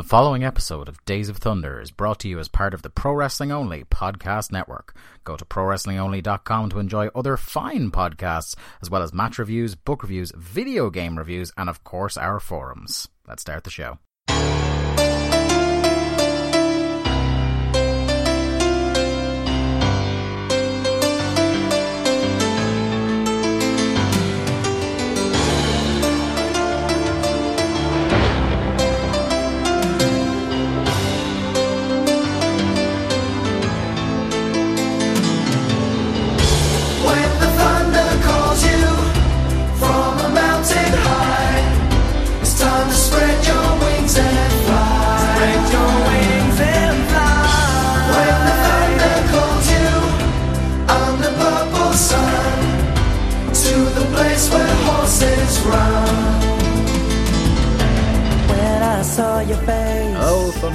The following episode of Days of Thunder is brought to you as part of the Pro Wrestling Only podcast network. Go to ProWrestlingOnly.com to enjoy other fine podcasts, as well as match reviews, book reviews, video game reviews, and of course our forums. Let's start the show.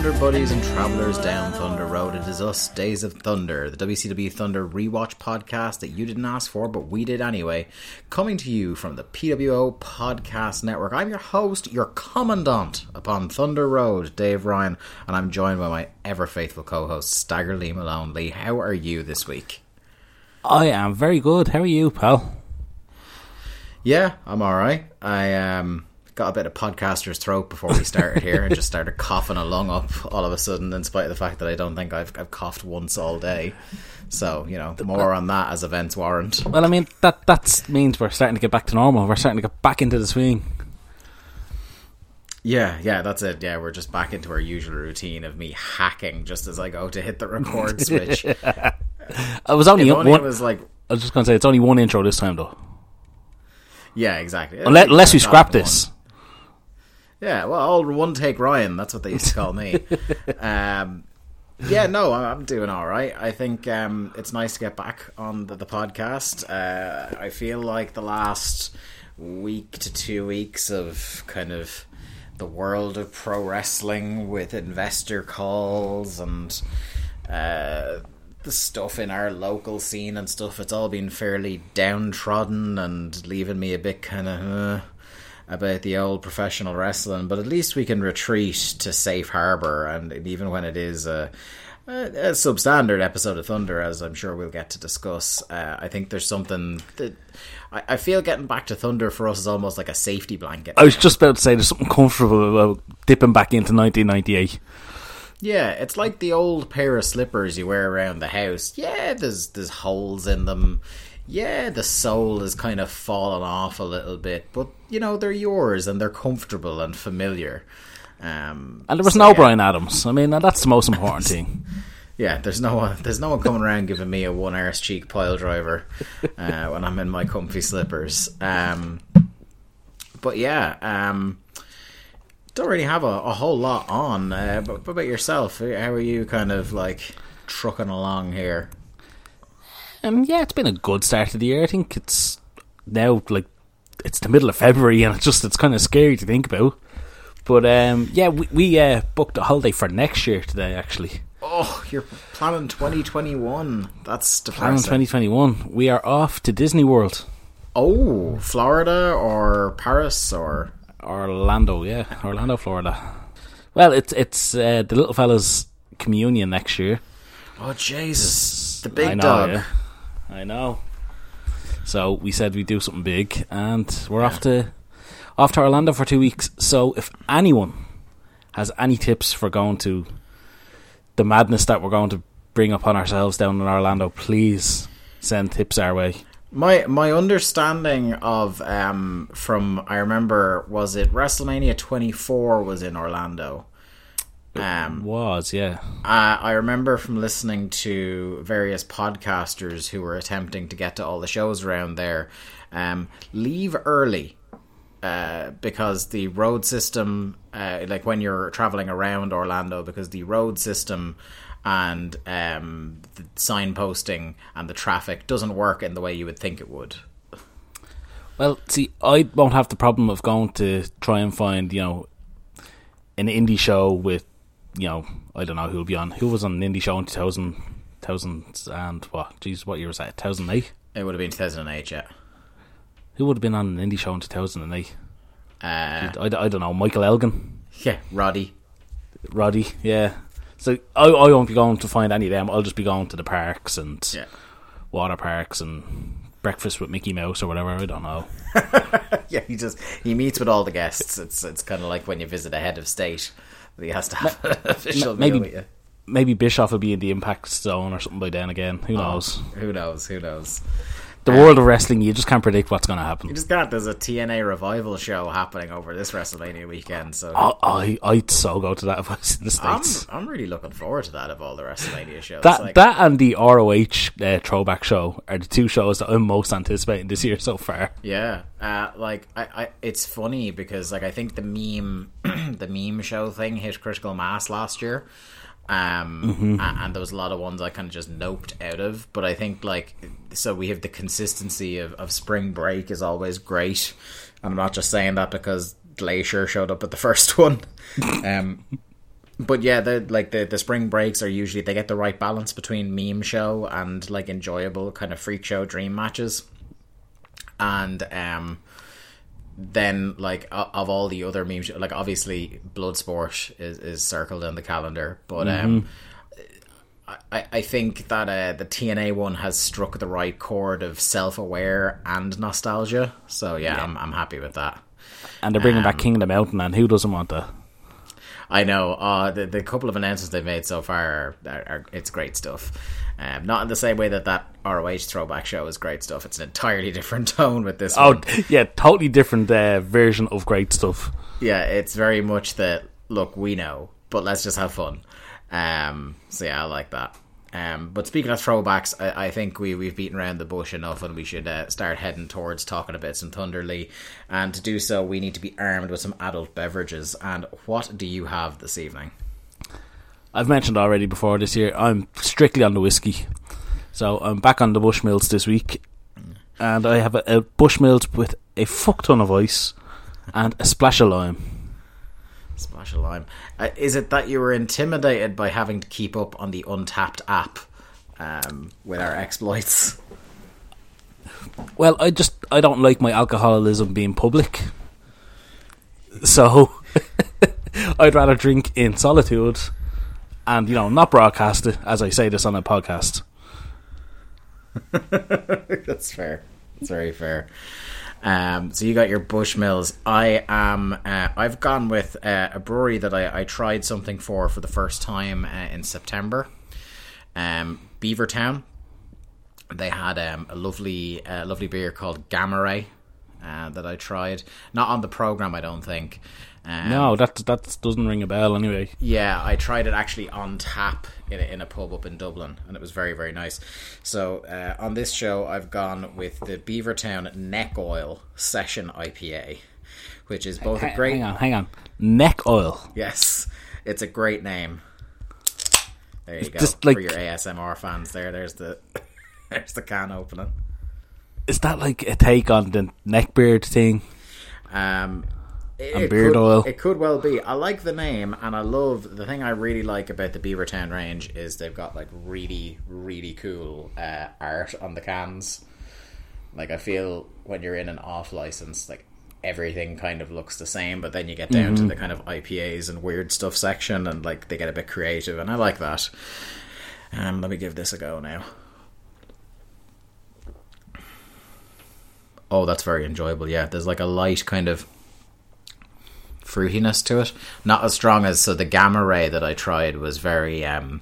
Thunder Buddies and Travelers down Thunder Road. It is us, Days of Thunder, the WCW Thunder rewatch podcast that you didn't ask for, but we did anyway. Coming to you from the PWO Podcast Network. I'm your host, your commandant upon Thunder Road, Dave Ryan, and I'm joined by my ever faithful co host, Stagger Lee Malone. Lee, how are you this week? I am very good. How are you, pal? Yeah, I'm alright. I um got a bit of podcaster's throat before we started here and just started coughing a lung up all of a sudden in spite of the fact that I don't think I've I've coughed once all day. So, you know, more on that as events warrant. Well, I mean that that means we're starting to get back to normal. We're starting to get back into the swing. Yeah, yeah, that's it. Yeah, we're just back into our usual routine of me hacking just as I go to hit the record switch. I was only, only one. it was like I was just going to say it's only one intro this time, though. Yeah, exactly. Unless, unless we scrap one. Yeah, well, old one take Ryan. That's what they used to call me. um, yeah, no, I'm I'm doing all right. I think um, it's nice to get back on the, the podcast. Uh, I feel like the last week to two weeks of kind of the world of pro wrestling with investor calls and uh, the stuff in our local scene and stuff, it's all been fairly downtrodden and leaving me a bit kind of. Uh, about the old professional wrestling, but at least we can retreat to safe harbor, and even when it is a, a, a substandard episode of Thunder, as I'm sure we'll get to discuss, uh, I think there's something that I, I feel getting back to Thunder for us is almost like a safety blanket. I was just about to say there's something comfortable about dipping back into 1998. Yeah, it's like the old pair of slippers you wear around the house. Yeah, there's there's holes in them. Yeah, the soul is kind of fallen off a little bit, but you know they're yours and they're comfortable and familiar. Um, And there was so, no yeah. Brian Adams. I mean, that's the most important thing. Yeah, there's no one. There's no one coming around giving me a one arse cheek pile driver uh, when I'm in my comfy slippers. Um, but yeah, um, don't really have a, a whole lot on. Uh, but what about yourself? How are you? Kind of like trucking along here. Um, yeah, it's been a good start to the year. I think it's now like it's the middle of February, and it's just it's kind of scary to think about. But um, yeah, we, we uh, booked a holiday for next year today. Actually, Oh, you're planning 2021. That's the plan 2021. We are off to Disney World, Oh, Florida or Paris or Orlando. Yeah, Orlando, Florida. Well, it's it's uh, the little fella's communion next year. oh Jesus, the big know, dog. yeah. I know. So we said we'd do something big, and we're off to off to Orlando for two weeks. So if anyone has any tips for going to the madness that we're going to bring upon ourselves down in Orlando, please send tips our way. My my understanding of um from I remember was it WrestleMania 24 was in Orlando. Um Was yeah, I I remember from listening to various podcasters who were attempting to get to all the shows around there um leave early uh, because the road system, uh, like when you're traveling around Orlando, because the road system and um, the signposting and the traffic doesn't work in the way you would think it would. Well, see, I won't have the problem of going to try and find, you know, an indie show with, you know, I don't know who'll be on. Who was on an indie show in 2000, 2000 and what? Jeez, what year was that? 2008? It would have been 2008, yeah. Who would have been on an indie show in 2008? Uh, I, I don't know. Michael Elgin? yeah, Roddy. Roddy, yeah. So I, I won't be going to find any of them. I'll just be going to the parks and Yeah. water parks and breakfast with Mickey Mouse or whatever. I don't know. Yeah, he just he meets with all the guests. It's it's kind of like when you visit a head of state. He has to have an official maybe-. Maybe Bischoff will be in the Impact Zone or something by then again. Who oh, knows? Who knows? Who knows? The world of wrestling, you just can't predict what's going to happen. You just can't. There's a TNA revival show happening over this WrestleMania weekend, so I, I, I'd so go to that if I was in the I'm States. I'm really looking forward to that of all the WrestleMania shows. that Like, that and the ROH uh, throwback show are the two shows that I'm most anticipating this year so far. Yeah, uh, like I, I, it's funny because like I think the meme, the meme show thing hit critical mass last year, um, a- and, there was a lot of ones I kind of just noped out of. But I think like so we have the consistency of, of spring break is always great, and I'm not just saying that because Glacier showed up at the first one. um, but yeah, the like the the spring breaks are usually they get the right balance between meme show and like enjoyable kind of freak show dream matches and um then like of all the other memes like obviously bloodsport is, is circled in the calendar but um I, I think that uh, the TNA one has struck the right chord of self-aware and nostalgia so yeah, I'm, I'm happy with that And they're bringing Um, back King of the Mountain, and who doesn't want that? I know. Uh, the the couple of announcements they've made so far are, are, are it's great stuff. Um, not in the same way that that ROH throwback show is great stuff. It's an entirely different tone with this. Oh, one. yeah, totally different uh, version of great stuff. yeah, it's very much that. Look, we know, but let's just have fun. Um, so yeah, I like that. Um, but speaking of throwbacks, I, I think we we've beaten around the bush enough, and we should uh, start heading towards talking about some Thunderly. And to do so, we need to be armed with some adult beverages. And what do you have this evening? I've mentioned already before this year, I'm strictly on the whiskey. So I'm back on the Bushmills this week. And I have a, a Bushmills with a fuck ton of ice and a splash of lime. Splash of lime. Uh, is it that you were intimidated by having to keep up on the Untappd app um, with our exploits? Well, I just I don't like my alcoholism being public. So I'd rather drink in solitude and you know not broadcast it as I say this on a podcast. That's fair. That's very fair. Um, so you got your Bushmills. I am. Uh, I've gone with uh, a brewery that I, I tried something for for the first time uh, in September. Um, Beavertown. They had um, a lovely, uh, lovely beer called Gamma Ray uh, that I tried. Not on the program, I don't think. Um, No, that that doesn't ring a bell anyway. yeah, I tried it actually on tap in a, in a pub up in Dublin, and it was very very nice. So uh, on this show, I've gone with the Beavertown Neck Oil Session IPA, which is both a great Hang on, hang on. Neck oil. yes, it's a great name. There you go just for your ASMR fans. There, there's the there's the can opening. Is that like a take on the neckbeard thing? Um, it, And beard could, oil. It could well be. I like the name, and I love the thing I really like about the Beavertown range is they've got like really, really cool uh, art on the cans. Like I feel when you're in an off license, like everything kind of looks the same, but then you get down to the kind of IPAs and weird stuff section, and like they get a bit creative, and I like that. Um, let me give this a go now. Oh, that's very enjoyable. Yeah, there's like a light kind of fruitiness to it. Not as strong as so the gamma ray that I tried was very um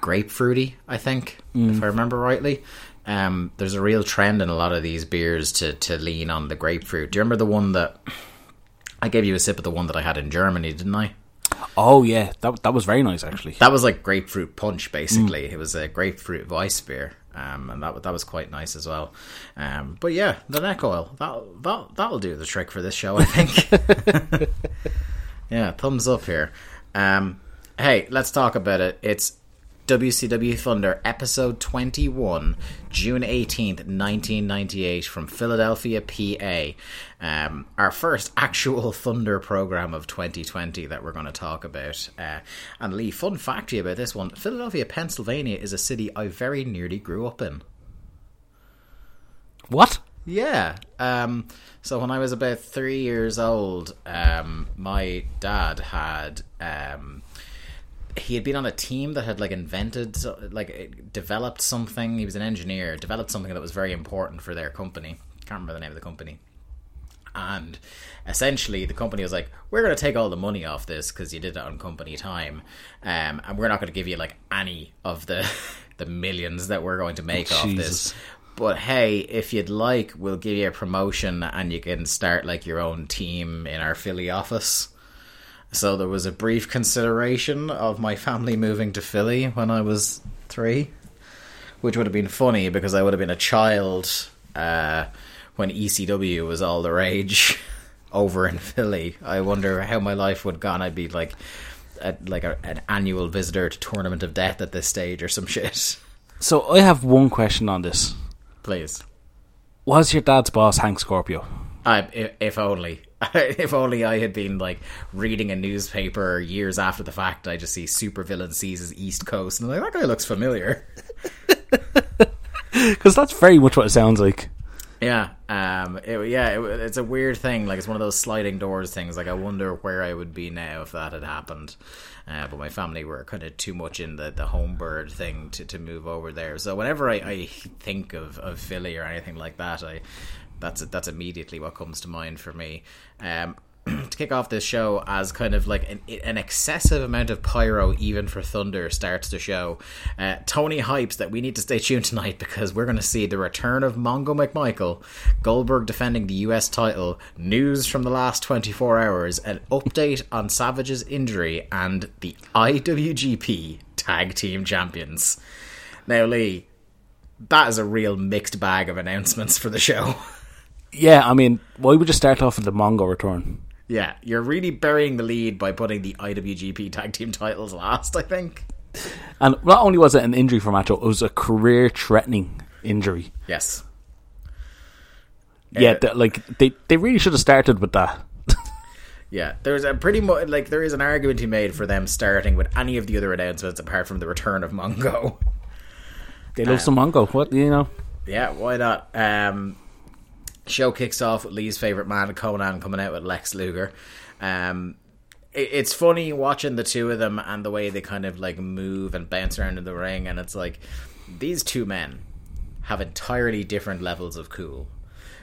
grapefruity, I think, if I remember rightly. Um there's a real trend in a lot of these beers to to lean on the grapefruit. Do you remember the one that I gave you a sip of the one that I had in Germany, didn't I? Oh yeah, that that was very nice actually. That was like grapefruit punch, basically. It was a grapefruit vice beer, um, and that that was quite nice as well. Um, but yeah, the neck oil that that that'll do the trick for this show, I think. yeah, thumbs up here. Um, hey, let's talk about it. It's WCW Thunder, episode 21, June 18th, 1998, from Philadelphia, PA. Um, our first actual Thunder program of 2020 that we're going to talk about. Uh, and Lee, fun fact to you about this one Philadelphia, Pennsylvania is a city I very nearly grew up in. What? Yeah. Um, so when I was about three years old, um, my dad had um, he had been on a team that had like invented, like developed something. He was an engineer, developed something that was very important for their company. Can't remember the name of the company. And essentially, the company was like, "We're going to take all the money off this because you did it on company time, um, and we're not going to give you like any of the the millions that we're going to make off Jesus. this." But hey, if you'd like, we'll give you a promotion and you can start like your own team in our Philly office. So there was a brief consideration of my family moving to Philly when I was three, which would have been funny because I would have been a child uh, when ECW was all the rage over in Philly. I wonder how my life would have gone. I'd be like, a, like a, an annual visitor to Tournament of Death at this stage or some shit. So I have one question on this. Please. Was your dad's boss Hank Scorpio? I, if, if only, if only I had been like reading a newspaper years after the fact. I just see supervillain seizes East Coast, and I'm like, that guy looks familiar. Because that's very much what it sounds like. Yeah, um, it, yeah, it, it's a weird thing. Like it's one of those sliding doors things. Like I wonder where I would be now if that had happened. Uh, but my family were kind of too much in the, the home bird thing to, to move over there. So whenever I, I think of, of Philly or anything like that, I that's that's immediately what comes to mind for me. Um, to kick off this show as kind of like an, an excessive amount of pyro, even for Thunder, starts the show. Uh, Tony hypes that we need to stay tuned tonight because we're going to see the return of Mongo McMichael, Goldberg defending the US title, news from the last 24 hours, an update on Savage's injury, and the IWGP Tag Team Champions. Now, Lee, that is a real mixed bag of announcements for the show. Yeah, I mean, why would you start off with the Mongo return? Yeah, you're really burying the lead by putting the IWGP tag team titles last, I think. And not only was it an injury for Macho, it was a career-threatening injury. Yes. Yeah, Uh, th- like they they really should have started with that. Yeah, there's a pretty much like there is an argument to be made for them starting with any of the other announcements apart from the return of Mongo. They love some Mongo. What you know? Yeah, why not? Um, show kicks off with Lee's favorite man, Konnan, coming out with Lex Luger. Um, it, it's funny watching the two of them and the way they kind of like move and bounce around in the ring, and it's like these two men have entirely different levels of cool.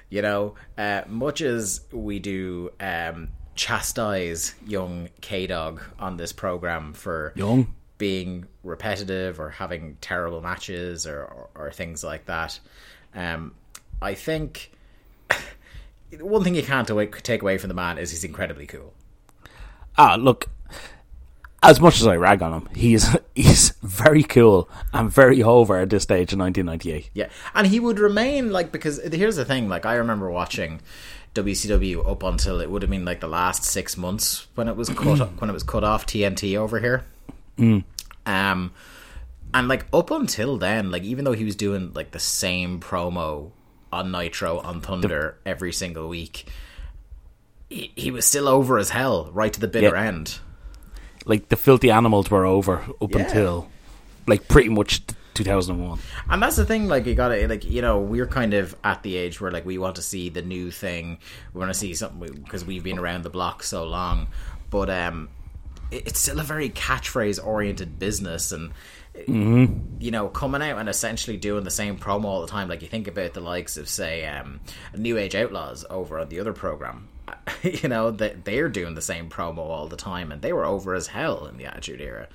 You know, uh, much as we do um, chastise young K Dog on this program for Young. being repetitive or having terrible matches or, or, or things like that. Um, I think one thing you can't take away from the man is he's incredibly cool. Ah, look. As much as I rag on him, he's he's very cool and very over at this stage in 1998. Yeah, and he would remain like because here's the thing. Like I remember watching WCW up until it would have been like the last six months when it was cut when it was cut off TNT over here. Um, and like up until then, like even though he was doing like the same promo on Nitro on Thunder every single week, he, he was still over as hell right to the bitter Yeah. end. Like the filthy animals were over up Yeah. until like pretty much 2001. And that's the thing, like you gotta, like you know, we're kind of at the age where like we want to see the new thing. We want to see something because we've been around the block so long. But um, it- it's still a very catchphrase oriented business, and you know, coming out and essentially doing the same promo all the time. Like you think about the likes of say, um, New Age Outlaws over on the other program. You know that they're doing the same promo all the time, and they were over as hell in the Attitude Era.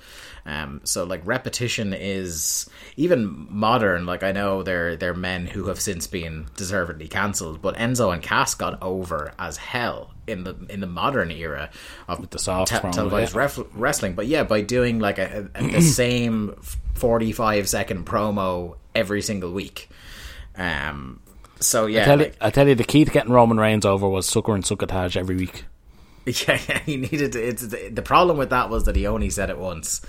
Um, so like repetition is even modern. Like I know they're they're men who have since been deservedly cancelled, but Enzo and Cass got over as hell in the in the modern era of the soft te- promo, televised ref- wrestling. But yeah, by doing like a, a, the same forty five second promo every single week. Um. So yeah, I tell, like- you, I tell you, the key to getting Roman Reigns over was sucker and succotage every week. Yeah, he needed to. It's the, the problem with that was that he only said it once.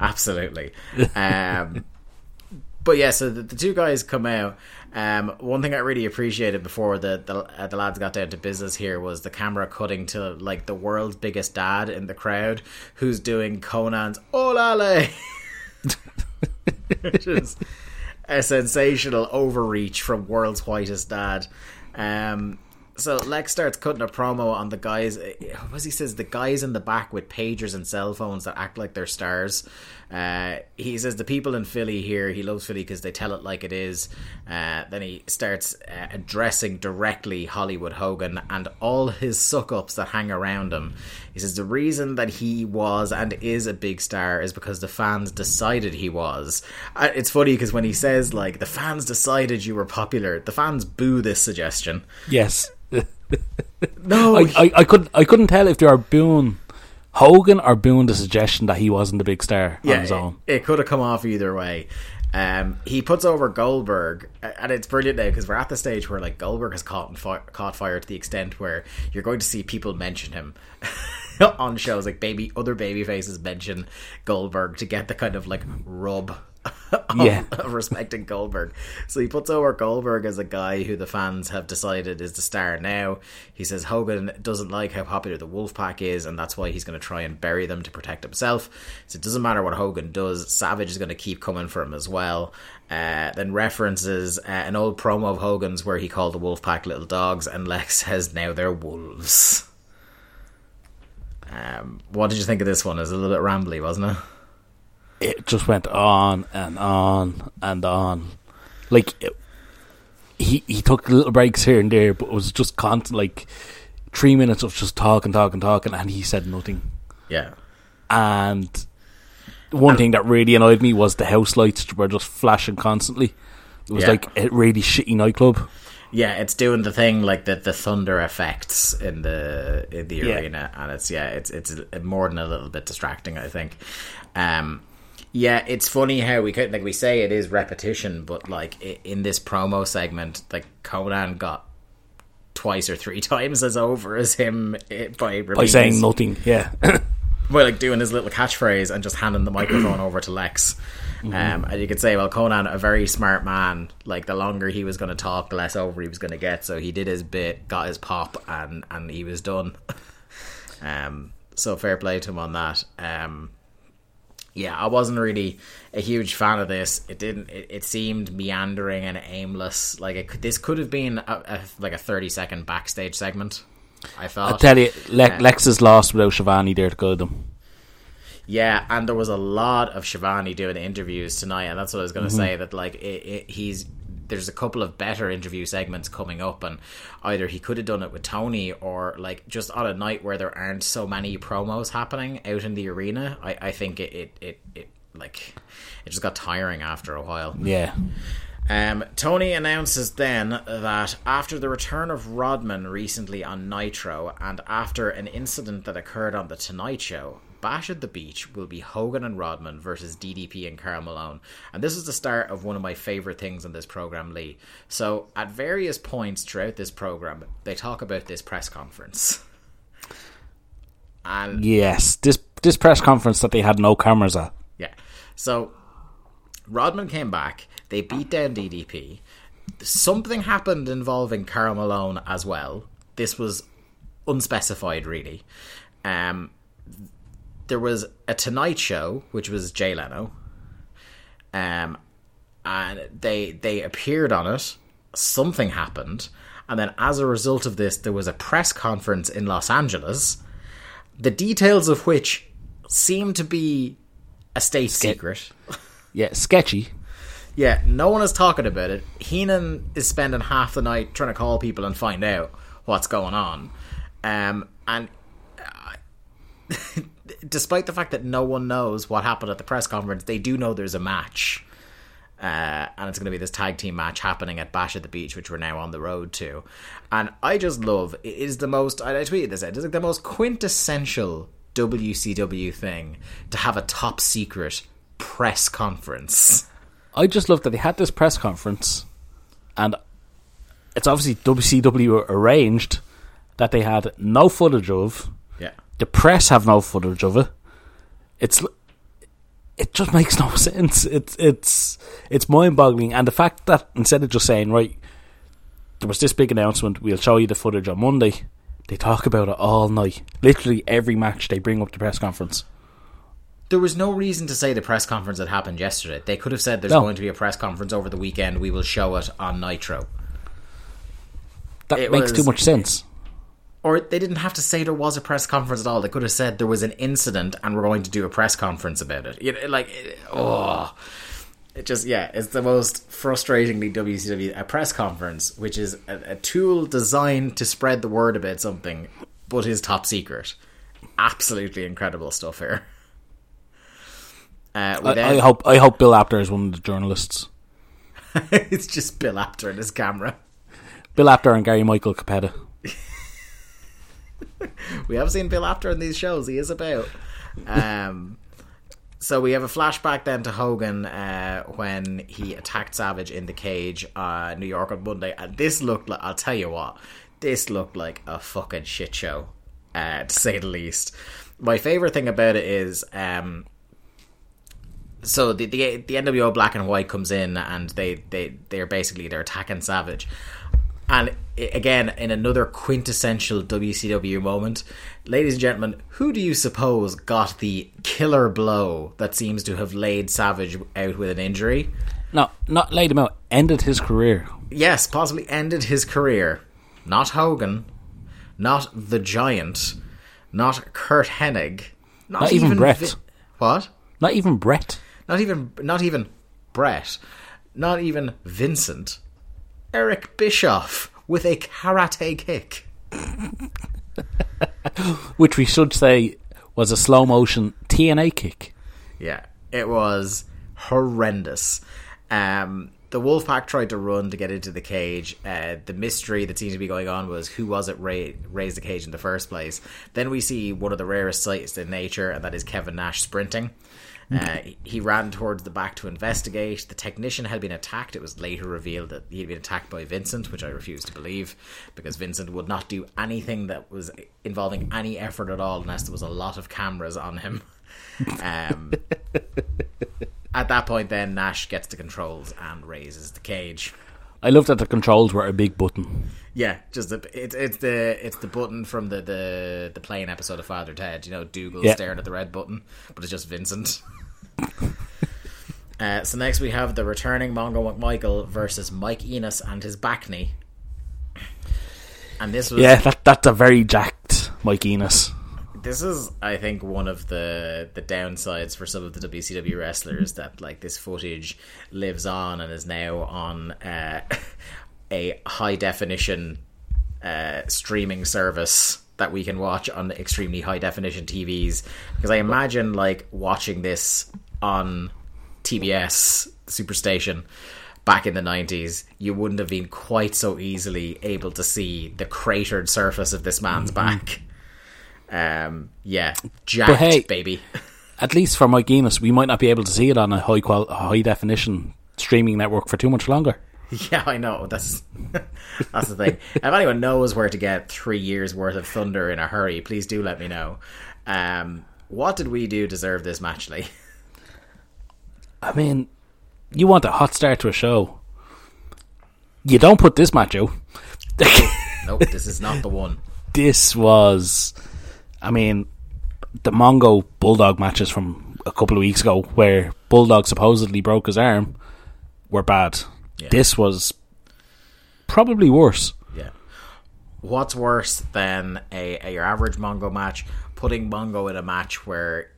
Absolutely. Um, but yeah, so the, the two guys come out. Um, one thing I really appreciated before the the, uh, the lads got down to business here was the camera cutting to like the world's biggest dad in the crowd, who's doing Konnan's "Olale," which is a sensational overreach from world's whitest dad. Um, so Lex starts cutting a promo on the guys. What he says? The guys in the back with pagers and cell phones that act like they're stars. Uh, he says the people in Philly here. He loves Philly because they tell it like it is. Uh, then he starts uh, addressing directly Hollywood Hogan and all his suck ups that hang around him. He says the reason that he was and is a big star is because the fans decided he was. Uh, it's funny because when he says like the fans decided you were popular, the fans boo this suggestion. Yes. No, I, I, I couldn't I couldn't tell if they are booing Hogan or booing the suggestion that he wasn't the big star on his own. It, it could have come off either way. Um, he puts over Goldberg, and it's brilliant now because we're at the stage where like Goldberg has caught fi- caught fire to the extent where you're going to see people mention him on shows like baby other baby faces mention Goldberg to get the kind of like rub. Of, Yeah. of respecting Goldberg. So he puts over Goldberg as a guy who the fans have decided is the star now. He says Hogan doesn't like how popular the Wolfpack is, and that's why he's going to try and bury them to protect himself. So it doesn't matter what Hogan does, Savage is going to keep coming for him as well. Uh, then references uh, an old promo of Hogan's where he called the Wolfpack little dogs, and Lex says now they're wolves. Um, what did you think of this one? It was a little bit rambly, wasn't it? It just went on and on and on. Like it, he he took little breaks here and there, but it was just constant like three minutes of just talking, talking, talking, and he said nothing. Yeah. And one thing that really annoyed me was the house lights were just flashing constantly. It was Yeah. like a really shitty nightclub. Yeah, it's doing the thing like the the thunder effects in the in the Yeah. arena, and it's yeah, it's it's more than a little bit distracting. I think. Um, yeah, it's funny how we could like we say it is repetition, but like in this promo segment, like Konnan got twice or three times as over as him eh, by By saying nothing, yeah. by like doing his little catchphrase and just handing the microphone over to Lex. Um, and you could say, well, Konnan, a very smart man. Like the longer he was going to talk, the less over he was going to get. So he did his bit, got his pop, and and he was done. um, so fair play to him on that. Um, yeah, I wasn't really a huge fan of this. It didn't. It, it seemed meandering and aimless. Like it, this could have been a, a, like a thirty second backstage segment. I thought. I tell you, Le- Yeah. Lex is lost without Schiavone there to guide them. Yeah, and there was a lot of Schiavone doing interviews tonight, and that's what I was going to say. That like it, it, he's there's a couple of better interview segments coming up, and either he could have done it with Tony, or like just on a night where there aren't so many promos happening out in the arena. I, I think it, it it it like it just got tiring after a while. Yeah. Um, Tony announces then that after the return of Rodman recently on Nitro and after an incident that occurred on The Tonight Show, Bash at the Beach will be Hogan and Rodman versus DDP and Karl Malone. And this is the start of one of my favourite things on this programme, Lee. So, at various points throughout this programme, they talk about this press conference. And Yes. This this press conference that they had no cameras at. Yeah. So Rodman came back. They beat down DDP. Something happened involving Karl Malone as well. This was unspecified, really. Um, there was a Tonight Show, which was Jay Leno. Um, and they they appeared on it. Something happened, and then as a result of this, there was a press conference in Los Angeles. The details of which seem to be a state secret. Yeah, sketchy. Yeah, no one is talking about it. Heenan is spending half the night trying to call people and find out what's going on. Um, and uh, despite the fact that no one knows what happened at the press conference, they do know there's a match. Uh, and it's going to be this tag team match happening at Bash at the Beach, which we're now on the road to. And I just love it is the most. I tweeted this. It is like the most quintessential WCW thing to have a top secret press conference. I just love that they had this press conference, and it's obviously WCW arranged that they had no footage of. The press have no footage of it. It's it just makes no sense. It's it's it's mind boggling, and the fact that instead of just saying right, there was this big announcement, we'll show you the footage on Monday. They talk about it all night. Literally every match, they bring up the press conference. There was no reason to say the press conference that happened yesterday. They could have said there's No. going to be a press conference over the weekend. We will show it on Nitro. That It makes was- too much sense. Or they didn't have to say there was a press conference at all. They could have said there was an incident and we're going to do a press conference about it. You know, like, oh, it just yeah, it's the most frustratingly WCW a press conference, which is a, a tool designed to spread the word about something, but is top secret. Absolutely incredible stuff here. Uh, I, I hope I hope Bill Apter is one of the journalists. it's just Bill Apter and his camera. Bill Apter and Gary Michael Cappetta. We have seen Bill Apter in these shows. He is about. Um, so we have a flashback then to Hogan uh, when he attacked Savage in the cage, uh, New York on Monday, and this looked like I'll tell you what, this looked like a fucking shit show, uh, to say the least. My favorite thing about it is. Um, so the, the the NWO Black and White comes in and they they they're basically they're attacking Savage, and again in another quintessential WCW moment, ladies and gentlemen, who do you suppose got the killer blow that seems to have laid Savage out with an injury? No, not laid him out. Ended his career. Yes, possibly ended his career. Not Hogan, not the Giant, not Curt Hennig, not, Not even Bret. what? Not even Bret. Not even not even Bret. Not even Vincent. Eric Bischoff with a karate kick. Which we should say was a slow motion TNA kick. Yeah, it was horrendous. Um, the Wolfpack tried to run to get into the cage. Uh, the mystery that seems to be going on was who was it ra- raised the cage in the first place. Then we see one of the rarest sights in nature, and that is Kevin Nash sprinting. Uh, he ran towards the back to investigate. The technician had been attacked. It was later revealed that he had been attacked by Vincent, which I refuse to believe because Vincent would not do anything that was involving any effort at all unless there was a lot of cameras on him. Um, at that point, then Nash gets the controls and raises the cage. I love that the controls were a big button. Yeah, just the, it's it's the it's the button from the the the plane episode of Father Ted. You know, Dougal Yeah. staring at the red button, but it's just Vincent. uh, so next we have the returning Mongo McMichael versus Mike Enos and his back knee. And this was Yeah, that that's a very jacked Mike Enos. this is I think one of the the downsides for some of the WCW wrestlers that like this footage lives on and is now on uh, a high definition uh, streaming service that we can watch on extremely high definition TVs because I imagine like watching this on TBS Superstation back in the 90s you wouldn't have been quite so easily able to see the cratered surface of this man's back um, yeah, jacked, hey- baby. At least for Mike Enos, we might not be able to see it on a high qual- high definition streaming network for too much longer. yeah, I know. That's that's the thing. If anyone knows where to get three years worth of thunder in a hurry, please do let me know. Um, what did we do deserve this match, Lee? I mean, you want a hot start to a show. You don't put this match out. Nope, this is not the one. this was, I mean, the Mongo Bulldog matches from a couple of weeks ago, where Bulldog supposedly broke his arm, were bad. Yeah. This was probably worse. Yeah. What's worse than a, a your average Mongo match? Putting Mongo in a match where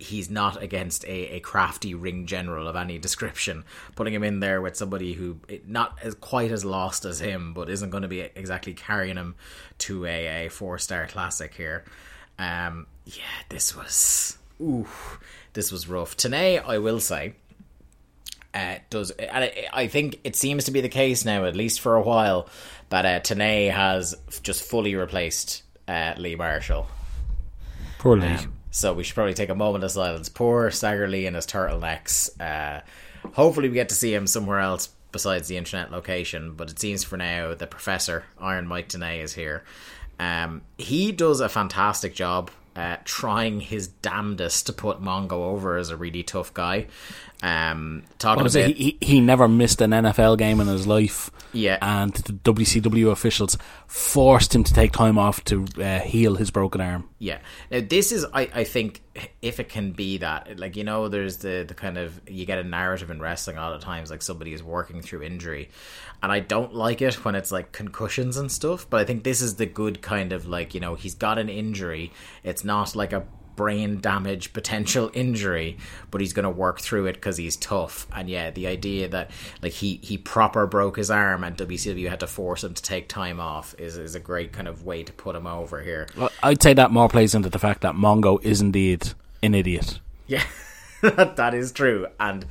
he's not against a, a crafty ring general of any description. Putting him in there with somebody who not as quite as lost as him, but isn't going to be exactly carrying him to a, a four star classic here. Um, yeah, this was ooh, this was rough. Tenay, I will say, uh, does and I, I think it seems to be the case now, at least for a while, that uh, Tenay has just fully replaced uh, Lee Marshall. Poor Lee. Um, so we should probably take a moment of silence. Poor Stagger Lee and his turtlenecks. Uh, hopefully, we get to see him somewhere else besides the internet location. But it seems for now the Professor Iron Mike Tenay is here. Um, he does a fantastic job. Uh, trying his damnedest to put Mongo over as a really tough guy. Um, talking What was it? about He, he he never missed an NFL game in his life. Yeah. and the WCW officials forced him to take time off to uh, heal his broken arm. Yeah. Now this is I, I think if it can be that like you know there's the the kind of you get a narrative in wrestling a lot of times like somebody is working through injury and I don't like it when it's like concussions and stuff but I think this is the good kind of like you know he's got an injury it's not like a brain damage potential injury but he's going to work through it because he's tough and yeah the idea that like he he proper broke his arm and WCW had to force him to take time off is, is a great kind of way to put him over here Well, I'd say that more plays into the fact that Mongo is indeed an idiot. Yeah, that is true. And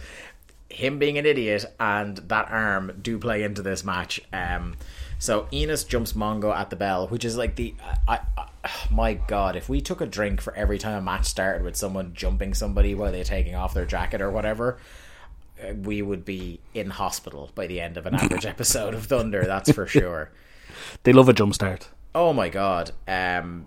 him being an idiot and that arm do play into this match. Um, so Enos jumps Mongo at the bell, which is like the. I, I, my God, if we took a drink for every time a match started with someone jumping somebody while they're taking off their jacket or whatever, uh, we would be in hospital by the end of an average episode of Thunder. That's for sure. They love a jump start. Oh my god. Um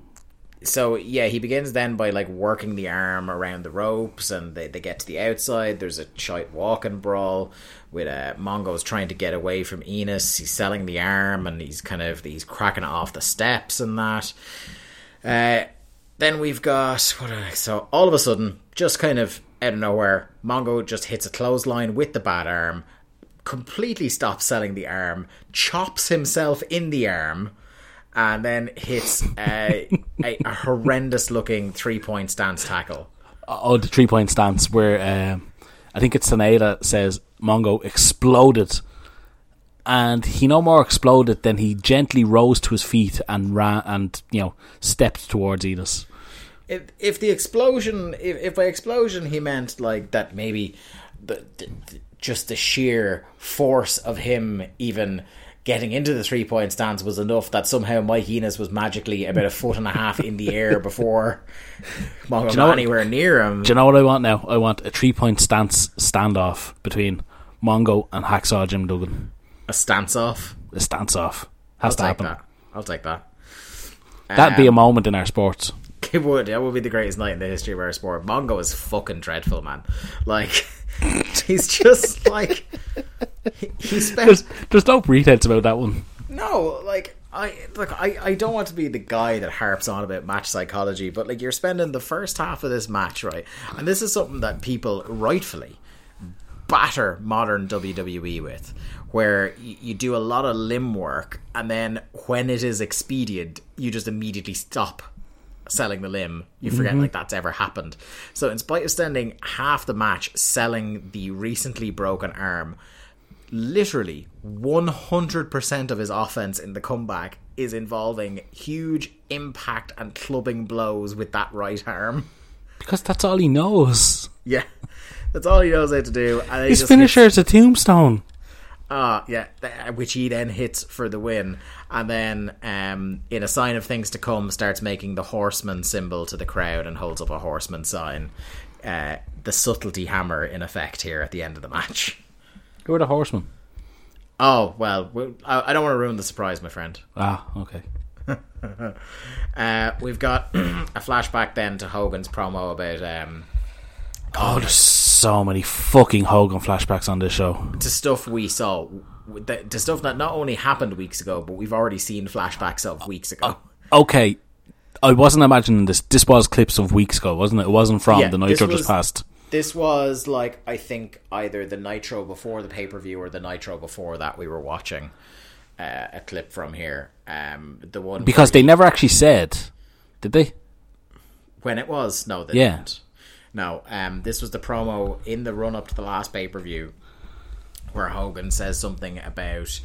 so yeah, he begins then by like working the arm around the ropes and they, they get to the outside. There's a shite walking brawl with uh, Mongo's trying to get away from Enos. He's selling the arm and he's kind of he's cracking off the steps and that. Uh, then we've got what so all of a sudden, just kind of out of nowhere, Mongo just hits a clothesline with the bad arm, completely stops selling the arm, chops himself in the arm, and then hits a, a, a horrendous looking three point stance tackle. Oh, the three point stance where um, I think it's Taneda says Mongo exploded. And he no more exploded than he gently rose to his feet and ran and you know stepped towards Enos. If if the explosion, if, if by explosion he meant like that, maybe the, the just the sheer force of him even getting into the three point stance was enough that somehow Mike Enos was magically about a foot and a half in the air before Mongo got know what- anywhere near him. Do you know what I want now? I want a three point stance standoff between Mongo and Hacksaw Jim Duggan. a stance off. A stance off I'll has to happen. that. I'll take that. That'd be a Um, moment in our sports. It would. That would be the greatest night in the history of our sport. Mongo is fucking dreadful, man. Like, he's just like he, he spent There's, there's no pretense about that one. no like. I look. I, I don't want to be the guy that harps on about match psychology, but like you're spending the first half of this match, right? And this is something that people rightfully batter modern WWE with, where you, you do a lot of limb work, and then when it is expedient, you just immediately stop selling the limb. You forget mm-hmm. like that's ever happened. So, in spite of spending half the match selling the recently broken arm, literally 100% of his offense in the comeback is involving huge impact and clubbing blows with that right arm. Because that's all he knows. Yeah. That's all he knows how to do. His finisher is a tombstone. Ah, yeah, which he then hits for the win, and then, um, in a sign of things to come, starts making the horseman symbol to the crowd and holds up a horseman sign. Uh, the subtlety hammer in effect here at the end of the match. Who are the horsemen? Oh well, I I don't want to ruin the surprise, my friend. Ah, okay. Uh, we've got a flashback then to Hogan's promo about um, Oh, there's so many fucking Hogan flashbacks on this show. to stuff we saw, the, to stuff that not only happened weeks ago, but we've already seen flashbacks of weeks ago. Okay, I wasn't imagining this. This was clips of weeks ago, wasn't it? It wasn't from Yeah, the Nitro was- just passed. This was like I think either the Nitro before the pay per view or the Nitro before that we were watching uh, a clip from here. Um, the one Because they he- never actually said, did they? when it was no they Yeah. didn't. No, um, this was the promo in the run up to the last pay per view where Hogan says something about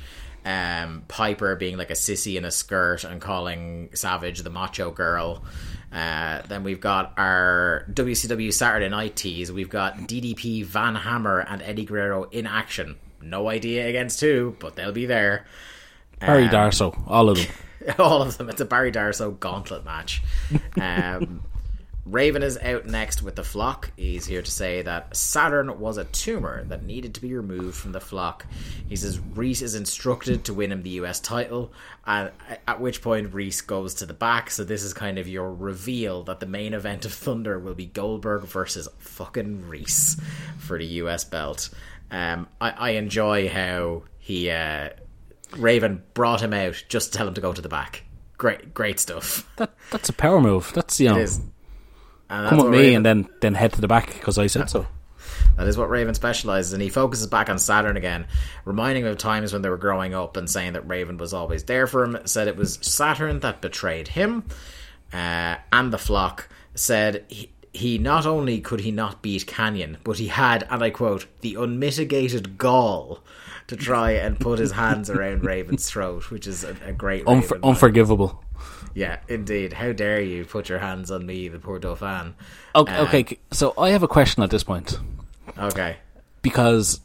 um, Piper being like a sissy in a skirt and calling Savage the macho girl. Uh, then we've got our WCW Saturday Night tease. We've got DDP, Van Hammer, and Eddie Guerrero in action. No idea against who, but they'll be there. Barry Um, Darsow, all of them. all of them. It's a Barry Darsow gauntlet match. Um, Raven is out next with the flock. He's here to say that Saturn was a tumor that needed to be removed from the flock. He says Reese is instructed to win him the US title, and at which point Reese goes to the back. So this is kind of your reveal that the main event of Thunder will be Goldberg versus fucking Reese for the US belt. Um, I, I enjoy how he uh, Raven brought him out just to tell him to go to the back. Great, great stuff. That that's a power move. That's you know, It is. And come with me Raven- and then then head to the back because I said so. That is what Raven specializes in. He focuses back on Saturn again, reminding him of times when they were growing up and saying that Raven was always there for him. Said it was Saturn that betrayed him, uh, and the flock. Said he, he not only could he not beat Kanyon, but he had, and I quote, the unmitigated gall to try and put his hands around Raven's throat, which is a, a great Unfor- unforgivable. Yeah, indeed. How dare you put your hands on me, the poor Dauphin? Okay, Uh, okay, so I have a question at this point Okay. because,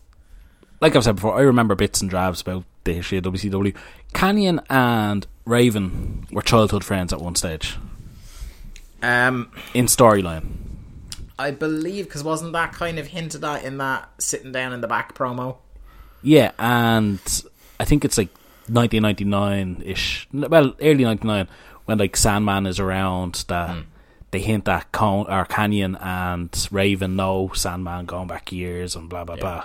like I've said before, I remember bits and drabs about the history of WCW. Kanyon and Raven were childhood friends at one stage Um, in storyline. I believe because wasn't that kind of hinted at in that sitting down in the back promo? Yeah, and I think it's like 1999 ish. Well, early 99 when like Sandman is around. That Hmm. they hint that Con- or Kanyon and Raven know Sandman going back years and blah blah blah.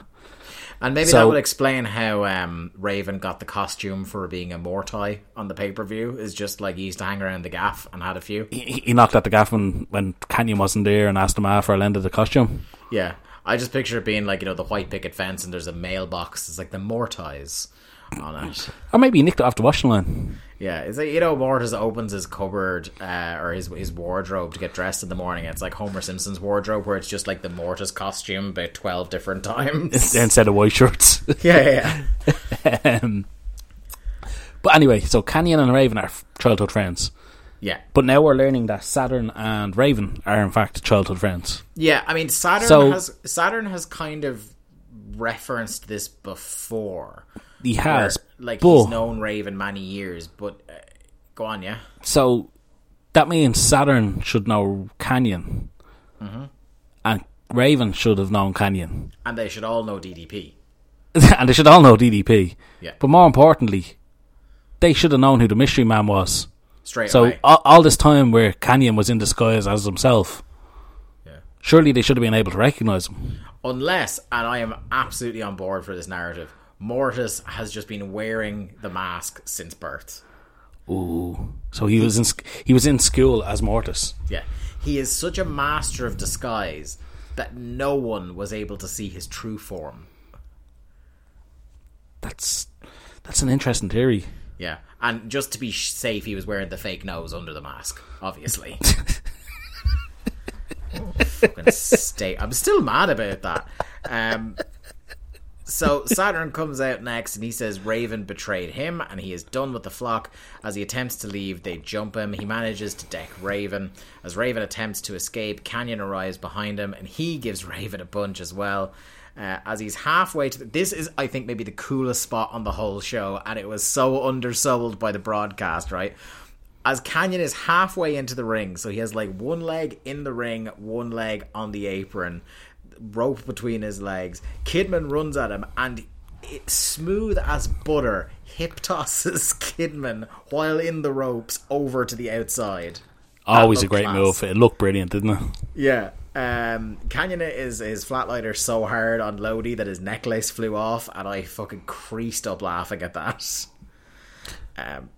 And maybe So- that would explain how um, Raven got the costume for being a Mortai on the pay per view. Is just like he used to hang around the gaff and had a few. He, he knocked at the gaff when, when Kanyon wasn't there and asked him ah, for a lend of the costume. Yeah, I just picture it being like you know the white picket fence and there's a mailbox. It's like the Mortais on it. Or maybe he nicked it off the washing line. Yeah, it's like you know Mortis opens his cupboard uh, or his his wardrobe to get dressed in the morning. It's like Homer Simpson's wardrobe where it's just like the Mortis costume about twelve different times. instead of white shirts. yeah, yeah, um, but anyway, so Kanyon and Raven are childhood friends. yeah. But now we're learning that Saturn and Raven are in fact childhood friends. Yeah, I mean Saturn So- has Saturn has kind of referenced this before. He where, has, like but- he's known Raven many years, but uh, go on, yeah. So that means Saturn should know Kanyon, Mm-hmm. and Raven should have known Kanyon, And they should all know DDP. and they should all know DDP. Yeah. But more importantly, they should have known who the mystery man was. Straight So away. all, all this time where Kanyon was in disguise as himself, Yeah. surely they should have been able to recognize him. Unless, and I am absolutely on board for this narrative, Mortis has just been wearing the mask since birth. Ooh. So he was in he was in school as Mortis. Yeah. He is such a master of disguise that no one was able to see his true form. That's that's an interesting theory. Yeah. And just to be safe, he was wearing the fake nose under the mask, obviously. Fucking stay. I'm still mad about that. Um, so Saturn comes out next and he says Raven betrayed him and he is done with the flock. As he attempts to leave, they jump him. He manages to deck Raven. As Raven attempts to escape, Kanyon arrives behind him and he gives Raven a bunch as well. Uh, as he's halfway to the, this is I think maybe the coolest spot on the whole show and it was so undersold by the broadcast right as Kanyon is halfway into the ring, so he has like one leg in the ring, one leg on the apron, rope between his legs. Kidman runs at him and it, smooth as butter hip tosses Kidman while in the ropes over to the outside. Always a great class. move. It looked brilliant, didn't it? Yeah. Um, Kanyon is his flatliner so hard on Lodi that his necklace flew off, and I fucking creased up laughing at that. Um,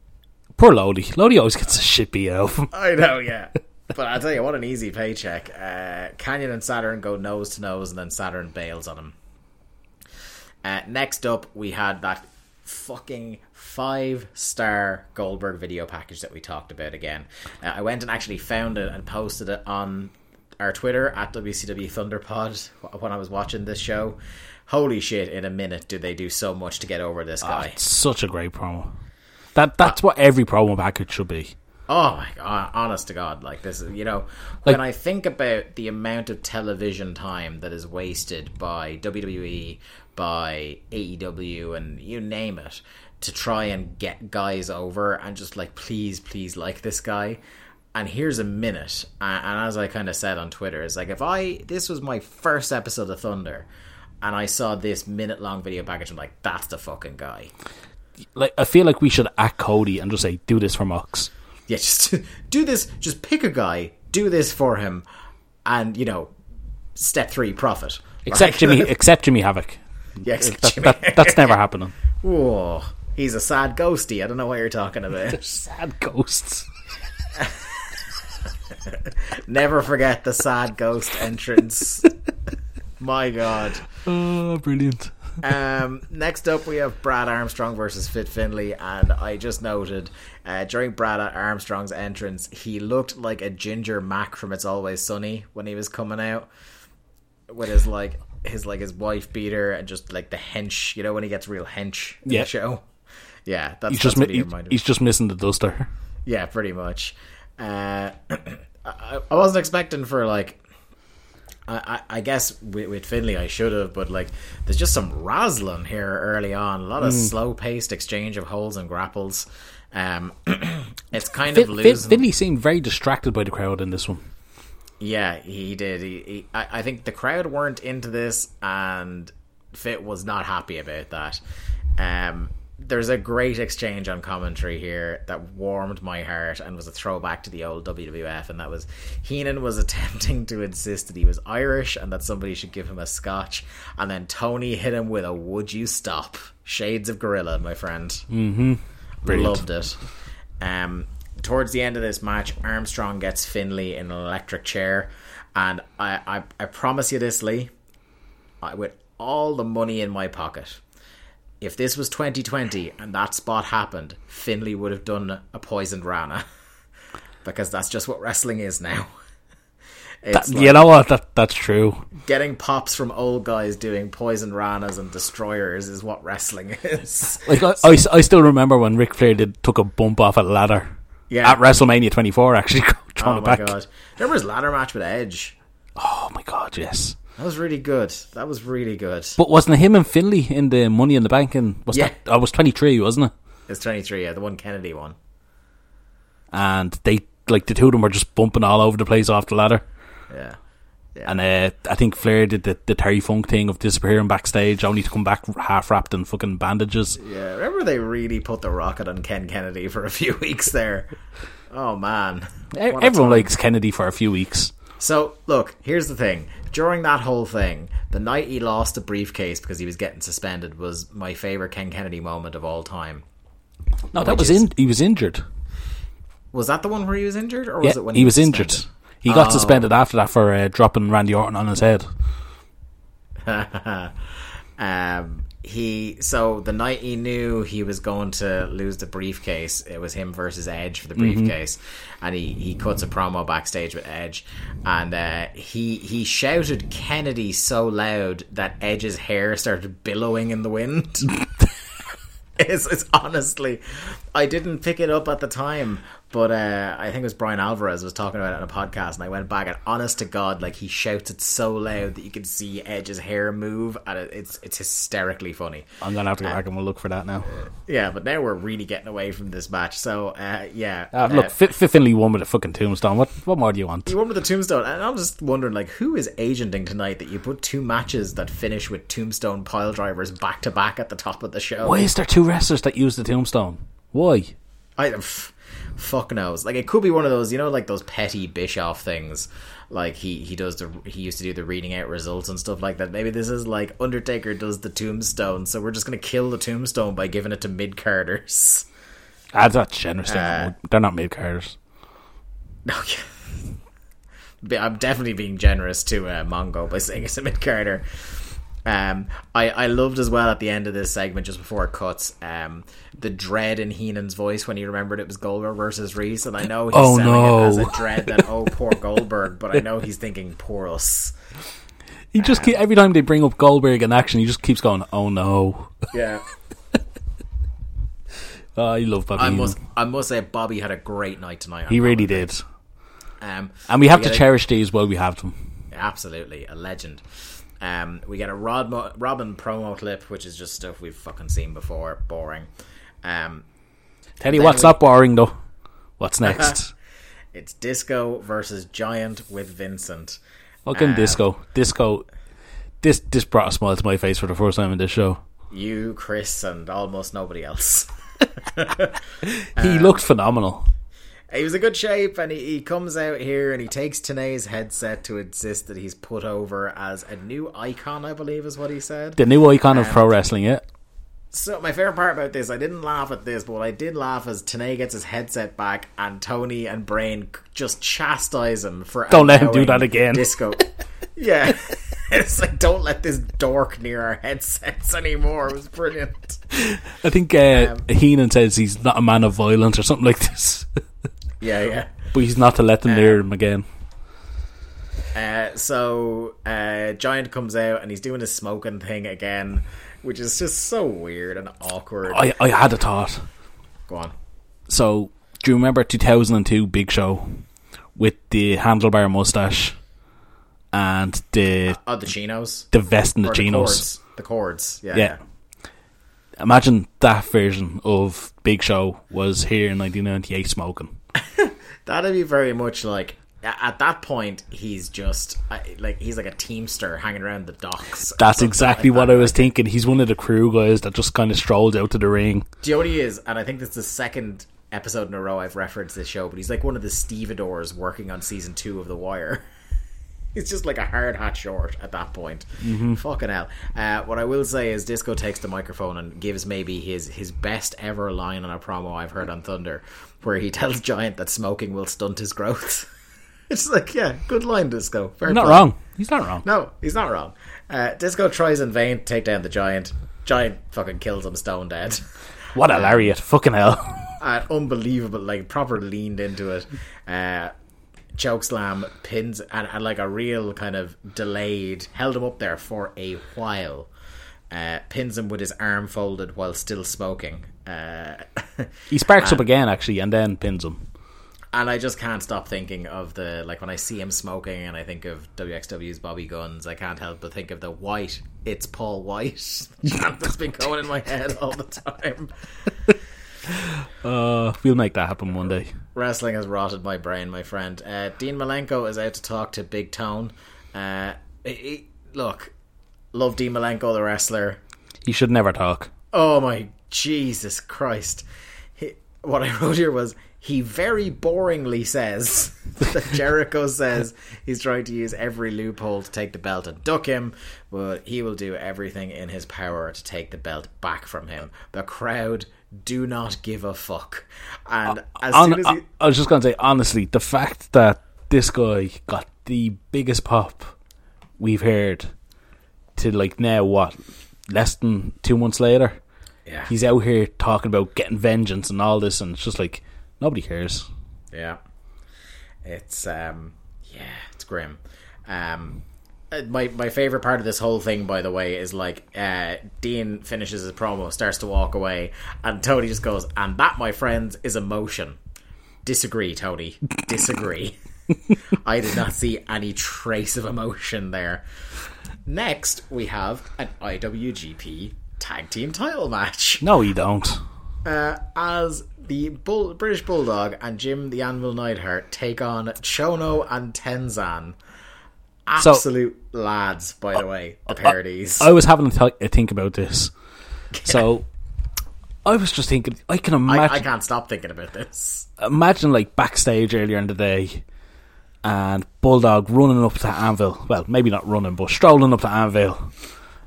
Poor Lodi. Lodi always gets a shit beat out of him. I know, yeah. But I'll tell you, what an easy paycheck. Uh, Kanyon and Saturn go nose to nose, and then Saturn bails on him. Uh, next up, we had that fucking five star Goldberg video package that we talked about again. Uh, I went and actually found it and posted it on our Twitter at WCW Thunderpod wh- when I was watching this show. Holy shit, in a minute did they do so much to get over this guy. It's such a great promo. That that's what every promo package should be. Oh my god! Honest to God, like this is you know Like- when I think about the amount of television time that is wasted by WWE, by AEW, and you name it, to try and get guys over and just like please, please like this guy. and here's a minute. And, as I kind of said on Twitter, it's like if I this was my first episode of Thunder, and I saw this minute long video package, I'm like, that's the fucking guy. Like I feel like we should act Cody and just say, "Do this for Mox." Yeah, just do this. Just pick a guy, do this for him, and you know, step three, profit. Except Right? Jimmy, except Jimmy Havoc. yeah, except That, Jimmy. that, that's never happening. Whoa, he's a sad ghosty. I don't know what you're talking about. Sad ghosts. Never forget the sad ghost entrance. My God. Oh, brilliant. Um, next up, we have Brad Armstrong versus Fit Finlay, and I just noted uh, during Brad Armstrong's entrance, he looked like a ginger Mac from It's Always Sunny when he was coming out with his like his like his wife beater and just like the hench, you know, when he gets real hench in Yeah. the show. Yeah, that's, He's that's just what mi- he he- reminded me. he's just missing the duster. Yeah, pretty much. Uh, I, I wasn't expecting for like. I, I guess with, with Finlay I should have, but like there's just some razzling here early on. A lot of slow paced exchange of holds and grapples. Um, it's kind Fin- of losing. Finlay seemed very distracted by the crowd in this one. Yeah, he did. He, he, I, I think the crowd weren't into this, and Fit was not happy about that. Um, there's a great exchange on commentary here that warmed my heart and was a throwback to the old WWF, and that was Heenan was attempting to insist that he was Irish and that somebody should give him a scotch, and then Tony hit him with a "Would you stop?" Shades of Gorilla, my friend. Mm-hmm. Loved it. Um, towards the end of this match, Armstrong gets Finlay in an electric chair, and I, I, I promise you this, Lee, I, with all the money in my pocket, if this was 2020 and that spot happened, Finlay would have done a poisoned Rana, because that's just what wrestling is now. That- like you know what? That that's true. getting pops from old guys doing poison ranas and destroyers is what wrestling is. Like I, I, I still remember when Ric Flair did took a bump off a ladder. Yeah. At WrestleMania 24, actually oh my back. god! Remember his ladder match with Edge? Oh my god, yes. That was really good. That was really good. But wasn't it him and Finlay in the Money in the Bank? And was Yeah. that I was 23, wasn't it? It's 23, yeah, the one Kennedy one. And they like the two of them were just bumping all over the place off the ladder. Yeah. Yeah. And uh, I think Flair did the, the Terry Funk thing of disappearing backstage, only to come back half wrapped in fucking bandages. Yeah, remember they really put the rocket on Ken Kennedy for a few weeks there. Oh man. What Everyone likes Kennedy for a few weeks. So, look, here's the thing. During that whole thing, the night he lost the briefcase because he was getting suspended was my favorite Ken Kennedy moment of all time. No, that was is- in. He was injured. Was that the one where he was injured or was Yeah, it when he was suspended? injured. He got Oh. suspended after that for uh, dropping Randy Orton on his head. um, he so the night he knew he was going to lose the briefcase, it was him versus Edge for the briefcase, and he he cuts a promo backstage with Edge, and uh, he he shouted Kennedy so loud that Edge's hair started billowing in the wind. it's, it's honestly, I didn't pick it up at the time, but uh, I think it was Bryan Alvarez was talking about it on a podcast, and I went back and honest to God, like he shouts it so loud that you can see Edge's hair move, and it, it's it's hysterically funny. I'm gonna have to go back and we'll look for that now. Yeah, but now we're really getting away from this match. So uh, yeah, Uh, look, Fi Fi- Finlay won with a fucking tombstone. What what more do you want? You won with the tombstone, and I'm just wondering, like, who is agenting tonight that you put two matches that finish with tombstone pile drivers back to back at the top of the show? Why is there two wrestlers that use the tombstone? Why? I f- fuck knows. Like, it could be one of those, you know, like those petty Bischoff things. Like he he does the he used to do the reading out results and stuff like that. Maybe this is like Undertaker does the tombstone, so we're just gonna kill the tombstone by giving it to mid carders. That's generous. They're Uh, not- they're not mid carders. Okay. I'm definitely being generous to uh, Mongo by saying it's a mid carder. Um, I, I loved as well at the end of this segment, just before it cuts, um, the dread in Heenan's voice when he remembered it was Goldberg versus Reese, and I know he's Oh, selling it as a dread that oh poor Goldberg, but I know he's thinking poor us. He just keep, every time they bring up Goldberg in action, he just keeps going, "Oh no!" Yeah, Oh, I love Bobby. I Heenan. must I must say Bobby had a great night tonight. He really did, Um, and we have to get a- cherish these while we have them. absolutely a legend. Um, we get a Rod Mo- Robin promo clip, which is just stuff we've fucking seen before. Boring. Um, Tell you what's we- not boring though. What's next? It's Disco versus Giant with Vincent. Fucking Um, disco, disco. This this brought a smile to my face for the first time in this show. You, Chris, and almost nobody else. He Um, looked phenomenal. He was in good shape, and he, he comes out here and he takes Tenay's headset to insist that he's put over as a new icon. I believe is what he said. The new icon of pro wrestling. Yeah, So my favorite part about this, I didn't laugh at this, but what I did laugh is Tanay gets his headset back, and Tony and Brain just chastise him for Don't let him do that again. Disco, yeah, it's like don't let this dork near our headsets anymore. It was brilliant. I think uh, Um, Heenan says he's not a man of violence or something like this, Yeah, yeah. but he's not to let them near him again. Uh, so uh, Giant comes out and he's doing his smoking thing again, which is just so weird and awkward. I I had a thought. Go on. So, do you remember 2002 Big Show with the handlebar mustache and the Oh, the chinos. the vest and the chinos? cords. The cords. Yeah. Yeah. Imagine that version of Big Show was here in 1998 smoking. That'd be very much like at that point he's just like he's like a teamster hanging around the docks. That's exactly like what that. I was thinking. He's one of the crew guys that just kind of strolled out to the ring. Do you know what he is? And I think this is the second episode in a row I've referenced this show, but he's like one of the stevedores working on season two of The Wire. He's just like a hard hat short at that point. Fucking hell. Uh, what I will say is Disco takes the microphone and gives maybe his, his best ever line on a promo I've heard on Thunder, where he tells Giant that smoking will stunt his growth. it's like, yeah, good line, Disco. Fair Not play. wrong. He's not wrong. No, he's not wrong. Uh, Disco tries in vain to take down the Giant. Giant fucking kills him stone dead. What a lariat. Fucking hell. uh, unbelievable, like proper leaned into it. Uh, choke slam pins and, and like a real kind of delayed, held him up there for a while. Uh, pins him with his arm folded while still smoking. Uh, He sparks up again, actually, and then pins him. and I just can't stop thinking of the like when I see him smoking and I think of WXW's Bobby Gunns. I can't help but think of the white. It's Paul White that's been going in my head all the time. Uh, we'll make that happen one day. Wrestling has rotted my brain, my friend. Uh, Dean Malenko is out to talk to Big Tone. Uh, he- he- look, love Dean Malenko, the wrestler. He should never talk. Oh my Jesus Christ! He, what I wrote here was he very boringly says that Jericho says he's trying to use every loophole to take the belt and duck him, but he will do everything in his power to take the belt back from him. The crowd do not give a fuck, and as Hon- soon as I, he, I was just going to say, honestly, the fact that this guy got the biggest pop we've heard to like now, what, less than two months later, yeah, he's out here talking about getting vengeance and all this, and it's just like, nobody cares. Yeah, it's um, yeah, it's grim. Um, uh, my my favorite part of this whole thing, by the way, is like uh, Dean finishes his promo, starts to walk away, and Tony just goes, "And that, my friends, is emotion." Disagree, Tony. Disagree. I did not see any trace of emotion there. Next, we have an IWGP Tag Team Title match No, you don't. uh, as the Bull- British Bulldog and Jim the Anvil Neidhart take on Chono and Tenzan. So- Absolute lads, by the way, the parodies. these. I was having a, th- a think about this. So, I was just thinking, I can I, imagine. I can't stop thinking about this. imagine like backstage earlier in the day and Bulldog running up to Anvil. Well, maybe not running, but strolling up to Anvil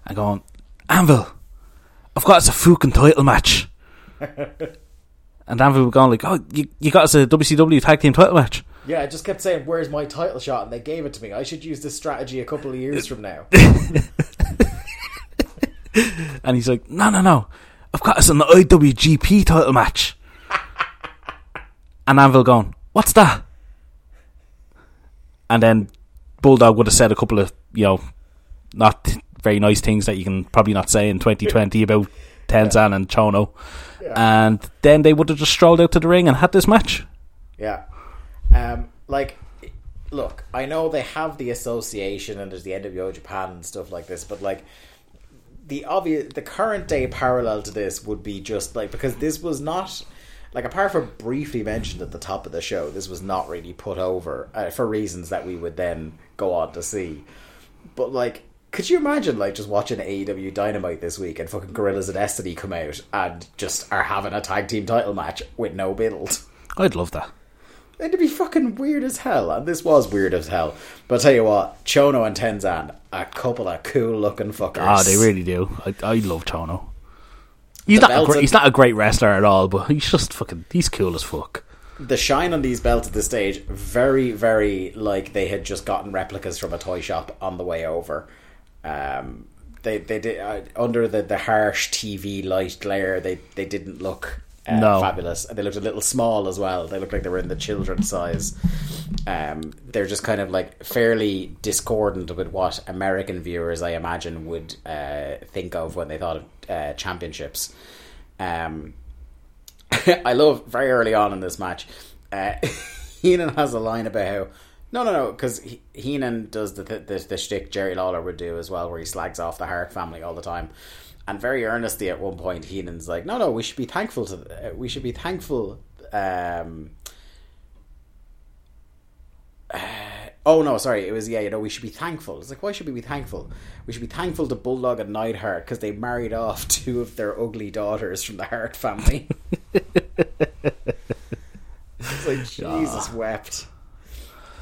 and going, Anvil, I've got us a fucking title match. and Anvil going like, Oh, you, you got us a WCW tag team title match. Yeah, I just kept saying, "Where's my title shot?" and they gave it to me. I should use this strategy a couple of years from now. And he's like, No, no, no. I've got us an IWGP title match. and Anvil going, What's that? And then Bulldog would have said a couple of, you know, not very nice things that you can probably not say in 2020 about Tenzan and Chono. And then they would have just strolled out to the ring and had this match. Yeah. Um, like, look, I know they have the association and there's the NWO Japan and stuff like this, but like, the obvious, the current day parallel to this would be just like because this was not like apart from briefly mentioned at the top of the show, this was not really put over uh, for reasons that we would then go on to see. But like, could you imagine like just watching AEW Dynamite this week and fucking Guerrillas of Destiny come out and just are having a tag team title match with no build? I'd love that. It'd be fucking weird as hell, and this was weird as hell. But I'll tell you what, Chono and Tenzan, a couple of cool looking fuckers. Ah, they really do. I, I love Chono. He's The not, a great, he's not a great wrestler at all, but he's just fucking. He's cool as fuck. the shine on these belts at this stage very very like they had just gotten replicas from a toy shop on the way over um they they did uh, under the the harsh tv light glare they they didn't look uh, No. fabulous And they looked a little small as well they looked like they were in the children's size um they're just kind of like fairly discordant with what american viewers i imagine would uh think of when they thought of uh, championships um I love very early on in this match. Uh, Heenan has a line about how no, no, no, because Heenan does the, the the shtick Jerry Lawler would do as well, where he slags off the Hart family all the time, and very earnestly at one point, Heenan's like, "No, no, we should be thankful to uh, we should be thankful." Um, Oh no, sorry. It was yeah. You know, we should be thankful. It's like why should we be thankful? We should be thankful to Bulldog and Neidhart because they married off two of their ugly daughters from the Hart family. it's like Jesus wept.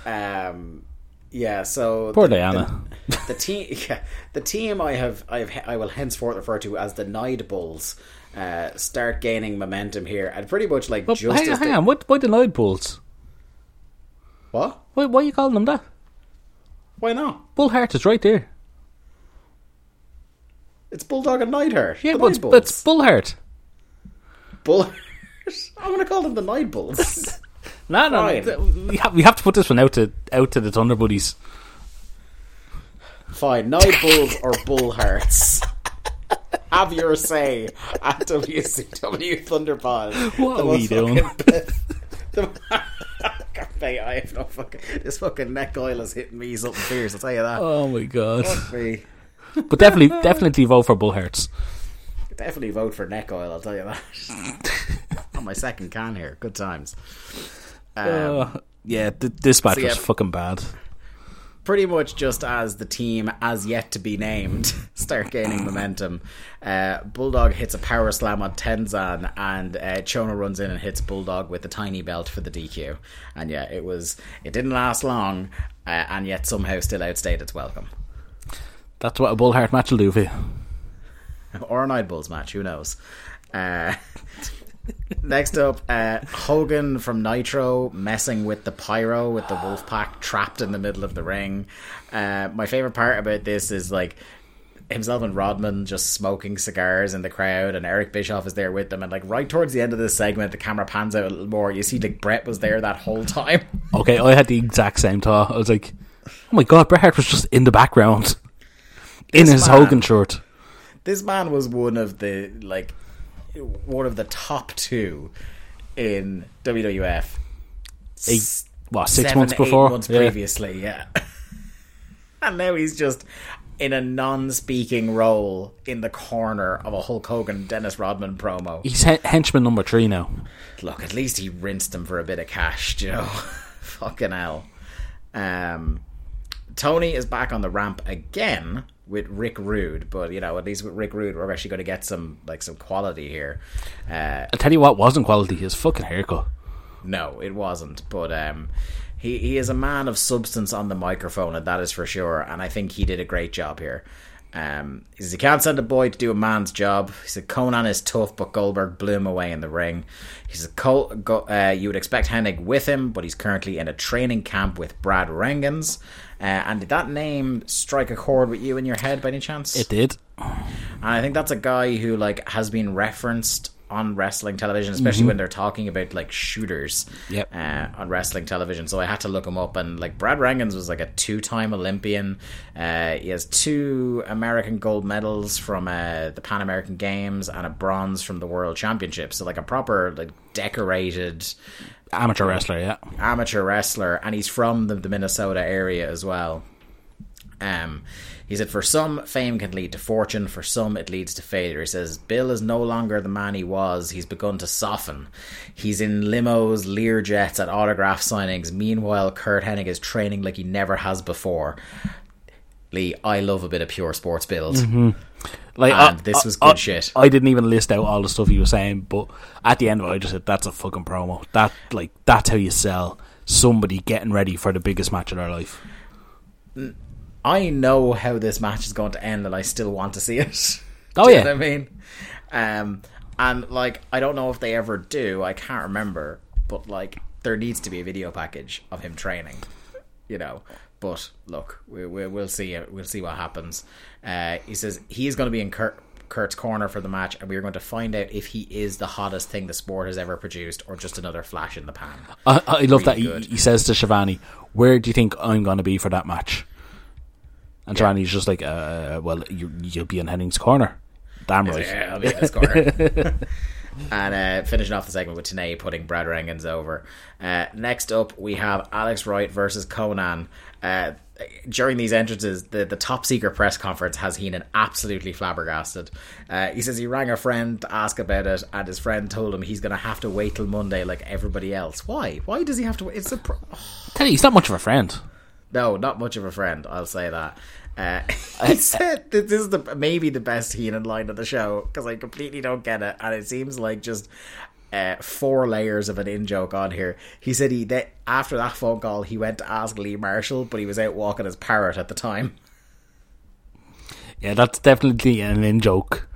Um, yeah. So Poor the- Diana. The, the team, yeah, the team I have, I have, I will henceforth refer to as the Neid Bulls. Uh, start gaining momentum here, and pretty much like But just hang, as hang on, what, why the Lloyd Bulls? what? Why, why are you calling them that? Why not? Bull Heart is right there. It's Bulldog and Neidhart. Yeah, the but it's, Bulls. it's Bull Heart. Bull. I'm going to call them the Night Bulls. No, no, Fine. we have, we have to put this one out to out to the Thunder Buddies. Fine, Night Bulls or Bull Hearts. Have your say at WCW Thunderpod. What are we doing? the- Mate, I have no fucking. This fucking neck oil is hitting me something fierce. I'll tell you that. Oh my god! Fuck me. But definitely, definitely vote for Bull Hearts. Definitely vote for neck oil. I'll tell you that. On my second can here. Good times. Um, Uh, yeah, th- this match so yeah. was fucking bad. Pretty much just as the team as yet to be named start gaining momentum. Uh, Bulldog hits a power slam on Tenzan, and uh, Chono runs in and hits Bulldog with the tiny belt for the DQ. And yeah, it was it didn't last long, uh, and yet somehow still outstayed its welcome. That's what a Bull Heart match will do for you. or an Night Bulls match, who knows? Uh, next up, uh, Hogan from Nitro messing with the pyro with the wolf pack trapped in the middle of the ring. Uh, my favorite part about this is like himself and Rodman just smoking cigars in the crowd, and Eric Bischoff is there with them. And like right towards the end of this segment, the camera pans out a little more. You see, like Bret was there that whole time. Okay, I had the exact same thought. I was like, "Oh my god, Bret Hart was just in the background, in This his man- Hogan shirt." this man was one of the like one of the top two in WWF. Eight, what six seven, months before? months Yeah. previously, yeah. and now he's just in a non-speaking role in the corner of a Hulk Hogan Dennis Rodman promo. He's he- henchman number three now. Look, at least he rinsed him for a bit of cash, you know. Fucking hell. Um, Tony is back on the ramp again with Rick Rude, but you know, at least with Rick Rude, we're actually going to get some like some quality here. Uh, I'll tell you what wasn't quality. His fucking haircut. No, it wasn't. But um, he he is a man of substance on the microphone, and that is for sure. And I think he did a great job here. Um, he says he can't send a boy to do a man's job. He said Konnan is tough, but Goldberg blew him away in the ring. He said Col- Go- uh, you would expect Hennig with him, but he's currently in a training camp with Brad Rheingans. Uh, and did that name strike a chord with you in your head by any chance? It did. And I think that's a guy who like has been referenced on wrestling television, especially when they're talking about like shooters Yep. uh, on wrestling television. So I had to look him up, and like Brad Rheingans was like a two-time Olympian. Uh, he has two American gold medals from uh, the Pan American Games and a bronze from the World Championships. So like a proper like decorated Amateur wrestler, yeah. amateur wrestler, and he's from the, the Minnesota area as well. Um, he said, For some, fame can lead to fortune. For some, it leads to failure. He says, Bill is no longer the man he was. He's begun to soften. He's in limos, Lear jets at autograph signings. Meanwhile, Curt Hennig is training like he never has before. Lee, I love a bit of pure sports build. Mm-hmm. Like And I- this I- was good I- shit. I didn't even list out all the stuff he was saying, but at the end of it, I just said that's a fucking promo. That like that's how you sell somebody getting ready for the biggest match of their life. I know how this match is going to end, and I still want to see it. Oh, yeah. know what I mean? Um, and like, I don't know if they ever do. I can't remember, but like, there needs to be a video package of him training. You know, but look, we, we, we'll see. We'll see what happens. Uh, he says he's going to be in Curt, Curt's corner for the match, and we're going to find out if he is the hottest thing the sport has ever produced, or just another flash in the pan. I, I love that he, he says to Schiavone, "Where do you think I'm going to be for that match?" And Yeah. Schiavone's just like, uh, "Well, you, you'll be in Hennig's corner." Damn right. Yeah, I'll be in this corner. and uh, finishing off the segment with Tenay putting Brad Rheingans over. Uh, next up, we have Alex Wright versus Konnan. Uh, during these entrances, the, the top secret press conference has Heenan absolutely flabbergasted. Uh, he says he rang a friend to ask about it, and his friend told him he's going to have to wait till Monday like everybody else. Why? Why does he have to wait? It's a. Pr- Tell you, he's not much of a friend. no, not much of a friend. I'll say that. Uh, he said that this is the maybe the best Heenan line of the show because I completely don't get it, and it seems like just uh, four layers of an in joke on here. He said he that after that phone call he went to ask Lee Marshall, but he was out walking his parrot at the time. Yeah, that's definitely an in joke.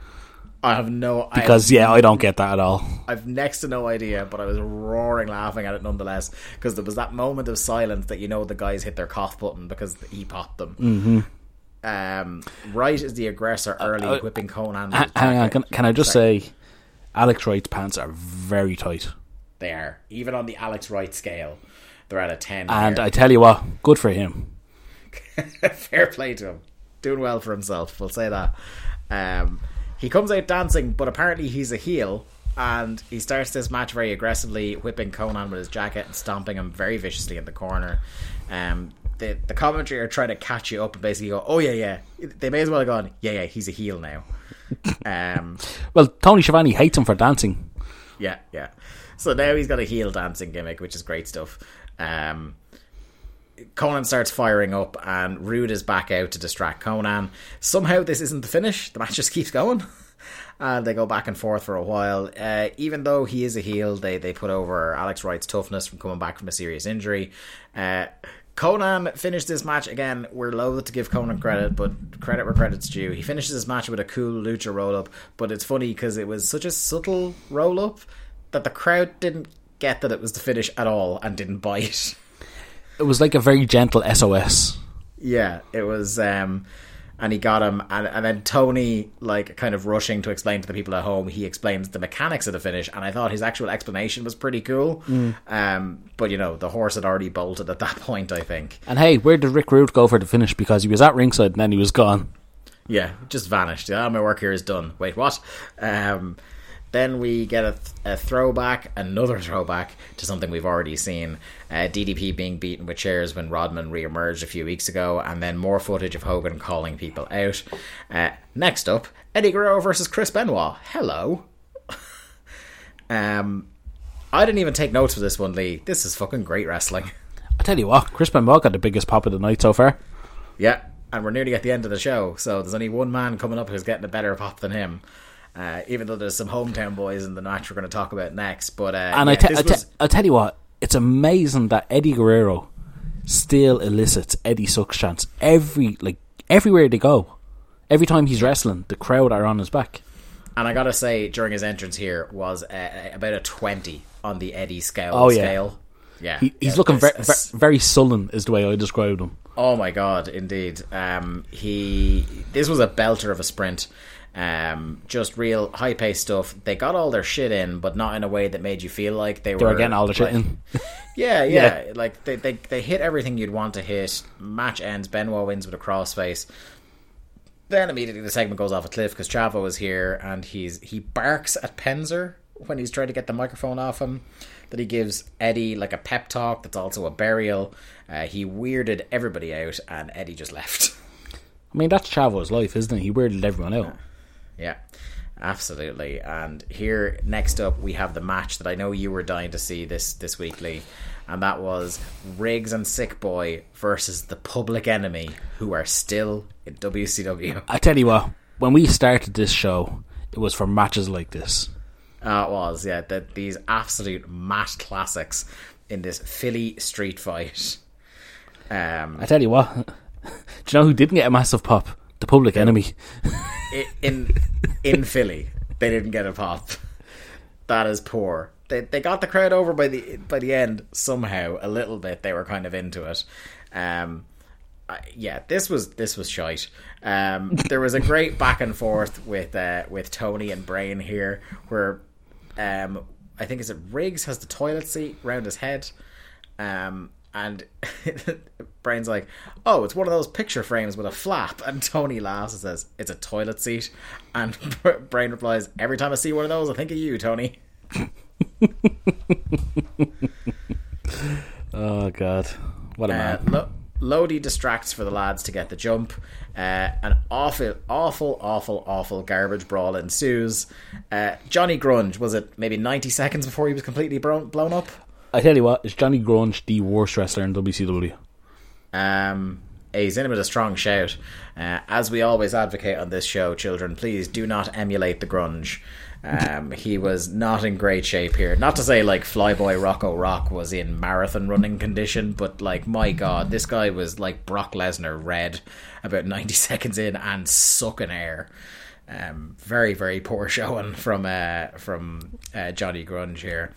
I have no Because yeah, I don't get that at all. I've next to no idea, but I was roaring laughing at it nonetheless because there was that moment of silence that you know the guys hit their cough button because he popped them. Mm-hmm. Um, Wright is the aggressor early, uh, whipping Konnan. with Hang on, can, can I just Sorry. say, Alex Wright's pants are very tight, they are even on the Alex Wright scale, they're at a ten. and. I tell you what, good for him. fair play to him, doing well for himself. We'll say that. Um, he comes out dancing, but apparently he's a heel, and he starts this match very aggressively, whipping Konnan with his jacket and stomping him very viciously in the corner. Um, the the commentary are trying to catch you up and basically go, "Oh yeah, yeah." They may as well have gone, "Yeah, yeah, he's a heel now." um, Well, Tony Schiavone hates him for dancing. yeah, yeah. So now he's got a heel dancing gimmick, which is great stuff. Um, Konnan starts firing up, and Rude is back out to distract Konnan. Somehow, this isn't the finish. The match just keeps going. And they go back and forth for a while. Uh, even though he is a heel, they, they put over Alex Wright's toughness from coming back from a serious injury. Uh, Konnan finished this match again. We're loath to give Konnan credit, but credit where credit's due. He finishes this match with a cool lucha roll up, but it's funny because it was such a subtle roll up that the crowd didn't get that it was the finish at all and didn't bite. It was like a very gentle SOS. Yeah, it was, um, and he got him, and, and then Tony, like, kind of rushing to explain to the people at home, he explains the mechanics of the finish, and I thought his actual explanation was pretty cool. Um, but you know, the horse had already bolted at that point. I think, And hey, where did Rick Rude go for the finish? Because he was at ringside and then he was gone. yeah, just vanished. Ah, my work here is done. Wait, what? Um, then we get a, th- a throwback, another throwback to something we've already seen. Uh, DDP being beaten with chairs when Rodman re-emerged a few weeks ago, and then more footage of Hogan calling people out. Uh, next up, Eddie Guerrero versus Chris Benoit. Hello. um, I didn't even take notes for this one, Lee. This is fucking great wrestling. I tell you what, Chris Benoit got the biggest pop of the night so far. Yeah, and we're nearly at the end of the show, so there's only one man coming up who's getting a better pop than him. Uh, even though there's some hometown boys in the match we're going to talk about next, but uh, And yeah, I, te- I, te- was- I tell you what, it's amazing that Eddie Guerrero still elicits Eddie Sucks chants every like everywhere they go. Every time he's wrestling, the crowd are on his back. and I gotta say, during his entrance here was uh, about a twenty on the Eddie scale. Oh, yeah. scale. yeah, He, he's yeah, looking very, very sullen, is the way I described him. Oh my god, indeed. Um, he this was a belter of a sprint. Um, just real high paced stuff. They got all their shit in, but not in a way that made you feel like they, They were getting all the shit like- in. Yeah, yeah, Like they, they they hit everything you'd want to hit. Match ends. Benoit wins with a crossface. Then immediately the segment goes off a cliff because Chavo is here and he's he barks at Penzer when he's trying to get the microphone off him. That he gives Eddie like a pep talk that's also a burial. Uh, he weirded everybody out and Eddie just left. I mean, that's Chavo's life, isn't it? He weirded everyone out. Yeah, absolutely. And here, next up, we have the match that I know you were dying to see this this weekly, and that was Riggs and Sick Boy versus the Public Enemy, who are still in WCW. I tell you what, when we started this show, it was for matches like this. Uh, it was, yeah, that these absolute match classics in this Philly street fight. Um, I tell you what, do you know who didn't get a massive pop? The Public Enemy. in in Philly, they didn't get a pop. That is poor. They they got the crowd over by the by the end somehow a little bit. They were kind of into it. Um, I- yeah, this was this was shite. Um, there was a great back and forth with uh, with Tony and Brain here, where um, I think is it Riggs has the toilet seat round his head, um, and Brain's like, "Oh, it's one of those picture frames with a flap," and Tony laughs and says, "It's a toilet seat," and Brain replies, "Every time I see one of those, I think of you, Tony." Oh God, what a Uh, man! Lo- Lodi distracts for the lads to get the jump. Uh, an awful, awful, awful, awful garbage brawl ensues. Uh, Johnny Grunge was it maybe ninety seconds before he was completely blown, blown up? I tell you what, is Johnny Grunge the worst wrestler in WCW? Um, he's in with a strong shout. Uh, as we always advocate on this show, children, please do not emulate the grunge. Um, he was not in great shape here. Not to say like Flyboy Rocco Rock was in marathon running condition, but like my god, this guy was like Brock Lesnar red about ninety seconds in and sucking air. Um, very very poor showing from uh, from uh, Johnny Grunge here.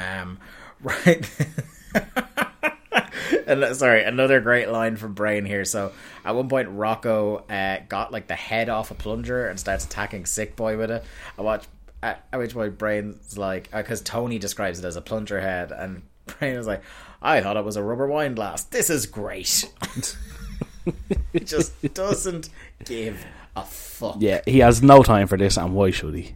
Um, right. And, uh, sorry, another great line from Brain here. So at one point, Rocco uh, got like the head off a plunger and starts attacking Sick Boy with it. I watch at, at which point Brain's like, because Tony describes it as a plunger head, and Brain is like, I thought it was a rubber wine glass. This is great. it just doesn't give a fuck. Yeah, he has no time for this, and why should he?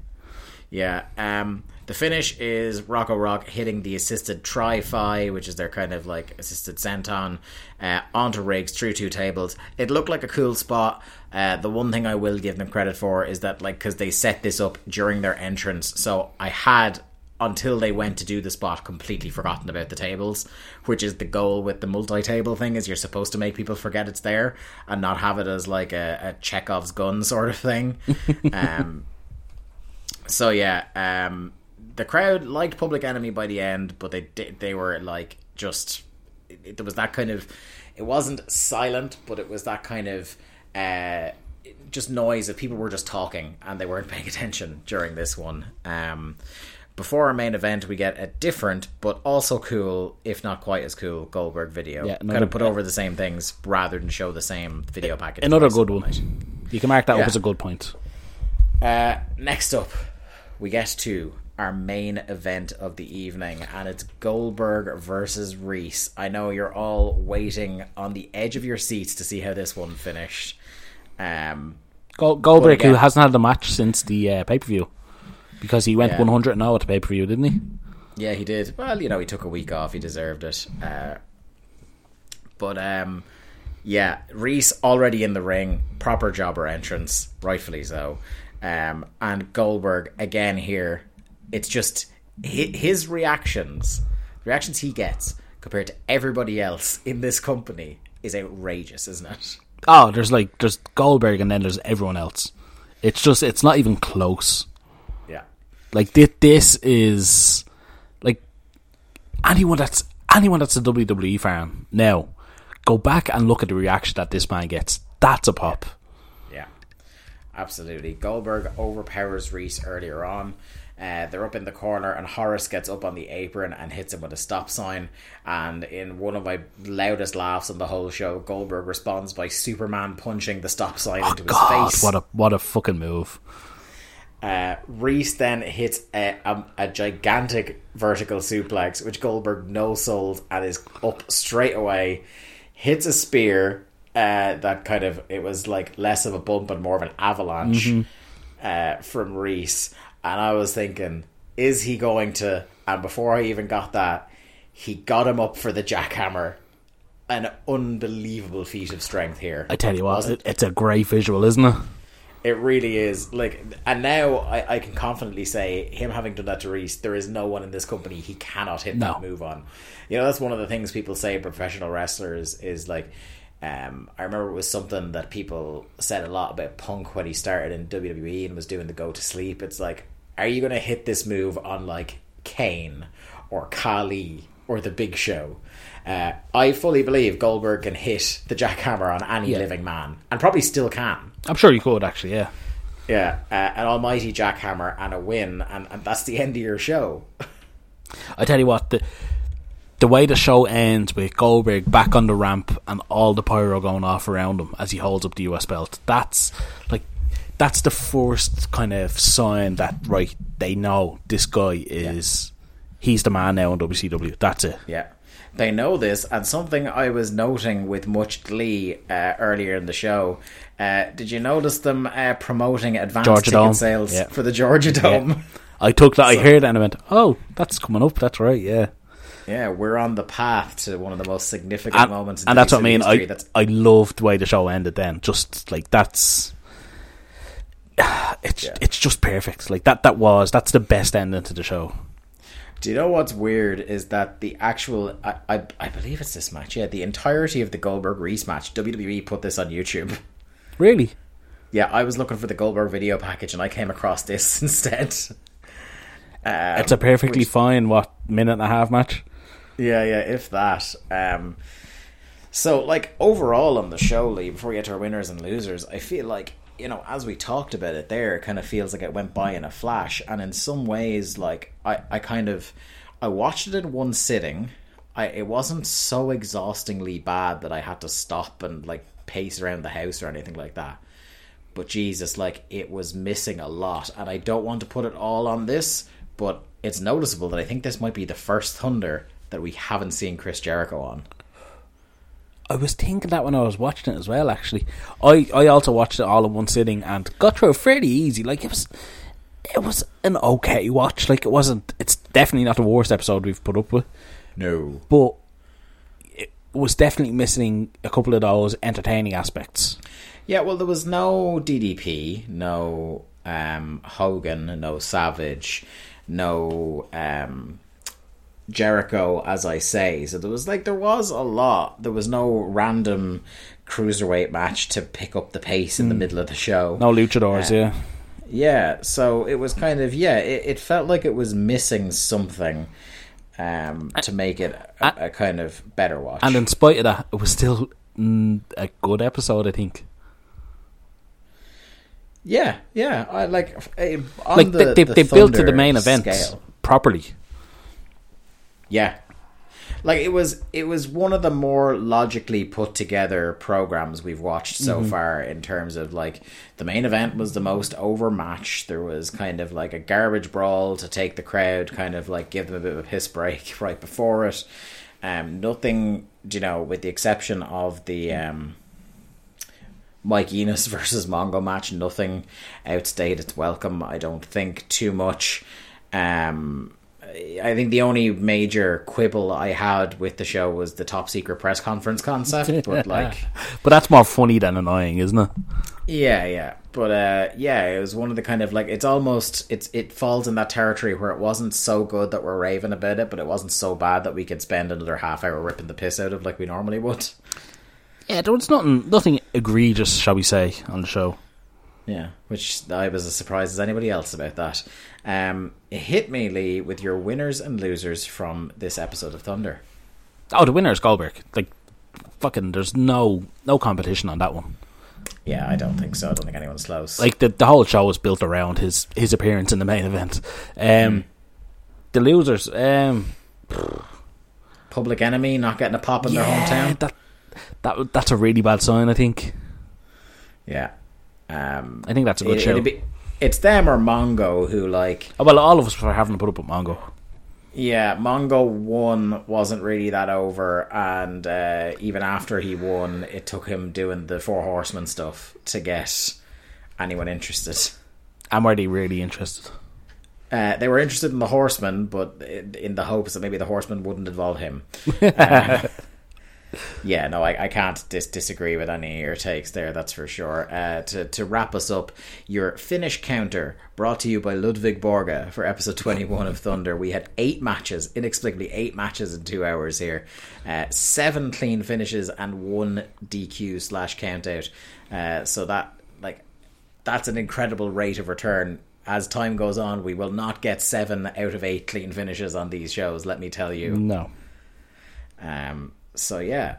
Yeah. Um, the finish is Rocco Rock hitting the assisted tri fi, which is their kind of like assisted senton, uh, onto Riggs through two tables. It looked like a cool spot. Uh, the one thing I will give them credit for is that, like, because they set this up during their entrance, so I had until they went to do the spot completely forgotten about the tables which is the goal with the multi-table thing is you're supposed to make people forget it's there and not have it as like a, a chekhov's gun sort of thing um so yeah, um, the crowd liked Public Enemy by the end, but they did, they were like just it, there was that kind of it wasn't silent, but it was that kind of uh, just noise of people were just talking and they weren't paying attention during this one. Um, before our main event, we get a different but also cool, if not quite as cool, Goldberg video. Yeah, kind of put over the same things rather than show the same video package. Another good one. night. You can mark that Yeah. up as a good point. Uh, next up, we get to our main event of the evening, and it's Goldberg versus Reese. I know you're all waiting on the edge of your seats to see how this one finished. Um, Go- Goldberg, again- who hasn't had a match since the uh, pay per view, because he went Yeah. 100 and 0 at the pay per view, didn't he? yeah, he did. Well, you know, he took a week off. He deserved it. Uh, but um, yeah, Reese already in the ring, proper jobber entrance, rightfully so. Um, and Goldberg again here. It's just his reactions, the reactions he gets compared to everybody else in this company is outrageous, isn't it? Oh, there's like there's Goldberg and then there's everyone else. It's just it's not even close. Yeah, Like this, this is like anyone that's anyone that's a WWE fan now. Go back and look at the reaction that this man gets. That's a pop. yeah, absolutely. Goldberg overpowers Reese earlier on. Uh, they're up in the corner, and Horace gets up on the apron and hits him with a stop sign. And in one of my loudest laughs on the whole show, Goldberg responds by Superman punching the stop sign into his Oh, God, face. what a what a fucking move. Uh, Reese then hits a, a, a gigantic vertical suplex, which Goldberg no sold and is up straight away. Hits a spear uh, that kind of it was like less of a bump and more of an avalanche uh, from Reese, and I was thinking, is he going to? And before I even got that, he got him up for the jackhammer an unbelievable feat of strength here. I tell you what, it, it's a great visual, isn't it? It really is. Like, and now I, I can confidently say, him having done that to Reese, there is no one in this company he cannot hit No. that move on. You know, that's one of the things people say professional wrestlers is like. Um, I remember it was something that people said a lot about Punk when he started in WWE and was doing the go to sleep. It's like, are you going to hit this move on like Kane or Khali or the Big Show? Uh, I fully believe Goldberg can hit the jackhammer on any Yeah. living man, and probably still can. I'm sure you could actually. Yeah. Yeah, uh, an almighty jackhammer and a win, and, and that's the end of your show. I tell you what, the the way the show ends with Goldberg back on the ramp and all the pyro going off around him as he holds up the US belt, that's like that's the first kind of sign that right they know this guy is he's the man now in WCW. That's it. Yeah, they know this, and something I was noting with much glee uh, earlier in the show. Uh, did you notice them uh, promoting advanced Georgia ticket Dome. sales Yeah. for the Georgia Dome? I took that. I heard and I went, "Oh, that's coming up. That's right." Yeah, Yeah, we're on the path to one of the most significant and, moments. In and that's what I mean. I That's I loved the way the show ended. Then just like that's. It's Yeah. it's just perfect. Like that that was that's the best ending to the show. Do you know what's weird is that the actual I, I I believe it's this match. Yeah, the entirety of the Goldberg Reese match. WWE put this on YouTube. Really? Yeah, I was looking for the Goldberg video package and I came across this instead. Um, It's a perfectly which- fine what minute and a half match. Yeah, yeah, if that. Um, so, like, overall on the show, Lee, before we get to our winners and losers, I feel like, you know, as we talked about it there, it kind of feels like it went by in a flash. And in some ways, like, I, I kind of, I watched it in one sitting. I, it wasn't so exhaustingly bad that I had to stop and, like, pace around the house or anything like that. But Jesus, like, it was missing a lot. And I don't want to put it all on this, but it's noticeable that I think this might be the first Thunder that we haven't seen Chris Jericho on. I was thinking that when I was watching it as well. Actually, I I also watched it all in one sitting and got through it fairly easy. Like it was, it was an okay watch. Like it wasn't. It's definitely not the worst episode we've put up with, No. but it was definitely missing a couple of those entertaining aspects. Yeah, well, there was no DDP, no um, Hogan, no Savage, no um, Jericho, as I say. So there was like there was a lot. There was no random cruiserweight match to pick up the pace in the middle of the show. No luchadors, Yeah. yeah. Yeah, so it was kind of yeah. It, it felt like it was missing something um, to make it a, a kind of better watch. And in spite of that, it was still mm, a good episode. I think. yeah, yeah, I like uh, on Like the, they, they, the they built to the main event scale. properly. Yeah. Like it was it was one of the more logically put together programs we've watched so far in terms of like the main event was the most overmatched. There was kind of like a garbage brawl to take the crowd, kind of like give them a bit of a piss break right before it. Um nothing you know, with the exception of the um Mike Enos versus Mongo match, nothing outstayed its welcome. I don't think too much. Um, I think the only major quibble I had with the show was the top secret press conference concept, but like, But that's more funny than annoying, isn't it? yeah, yeah, but uh, yeah, it was one of the kind of like it's almost it's it falls in that territory where it wasn't so good that we're raving about it, but it wasn't so bad that we could spend another half hour ripping the piss out of like we normally would. Yeah, there was nothing, nothing egregious, shall we say, on the show. Yeah, which I was as surprised as anybody else about that. Um, hit me, Lee, with your winners and losers from this episode of Thunder. Oh, the winner is Goldberg. Like, fucking, there's no no competition on that one. Yeah, I don't think so. I don't think anyone's close. Like the the whole show was built around his his appearance in the main event. Um, The losers, um, Public Enemy not getting a pop in their hometown. that that that's a really bad sign. I think. Yeah, um, I think that's a good it- show. it'd be- it's them or Mongo who like. Oh, well, all of us were having to put up with Mongo. Yeah, Mongo won wasn't really that over, and uh, even after he won, it took him doing the Four Horsemen stuff to get anyone interested. And were they really interested? Uh, they were interested in the horseman, but in in the hopes that maybe the horseman wouldn't involve him. Uh, yeah, no, I, I can't dis- disagree with any of your takes there. That's for sure. Uh, to to wrap us up, your finish counter brought to you by Ludwig Borga for episode twenty one of Thunder. We had eight matches, inexplicably eight matches in two hours here, uh, seven clean finishes and one DQ slash countout. Uh, so that like that's an incredible rate of return. As time goes on, we will not get seven out of eight clean finishes on these shows. Let me tell you. No. Um, so yeah,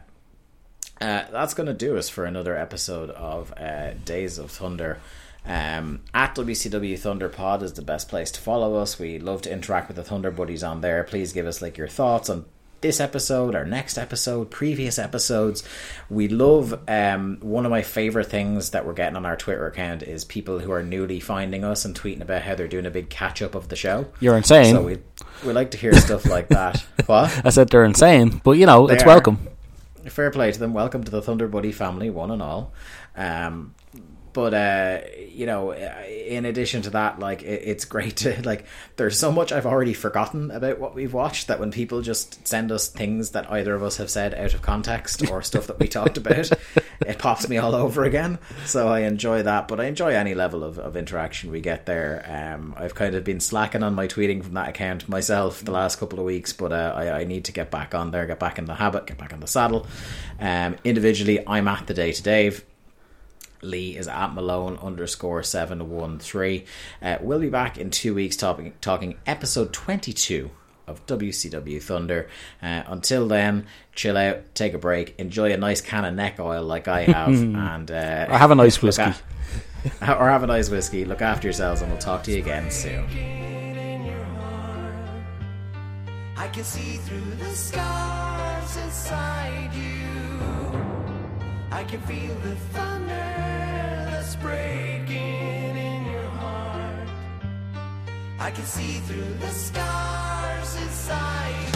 uh, that's going to do us for another episode of uh, Days of Thunder. Um, at WCW Thunder Pod is the best place to follow us. We love to interact with the Thunder buddies on there. Please give us like your thoughts on this episode, our next episode, previous episodes. We love um, one of my favorite things that we're getting on our Twitter account is people who are newly finding us and tweeting about how they're doing a big catch up of the show. You're insane. So we we like to hear stuff like that. What? I said they're insane, but you know, it's are. welcome. fair play to them. Welcome to the Thunder Buddy family, one and all. Um, but uh, you know, in addition to that, like it, it's great to like. There's so much I've already forgotten about what we've watched that when people just send us things that either of us have said out of context or stuff that we talked about, it pops me all over again. So I enjoy that, but I enjoy any level of, of interaction we get there. Um, I've kind of been slacking on my tweeting from that account myself the last couple of weeks, but uh, I, I need to get back on there, get back in the habit, get back on the saddle. Um, individually, I'm at the day to Dave. Lee is at Malone underscore seven one three. Uh, we'll be back in two weeks talking talking episode twenty two of WCW Thunder. Uh, until then, chill out, take a break, enjoy a nice can of neck oil like I have, and uh, Or have a nice whiskey. at- or have a nice whiskey. Look after yourselves, and we'll talk to you again soon. in your heart. I can see through the scars inside you. I can feel the thunder that's breaking in your heart. I can see through the scars inside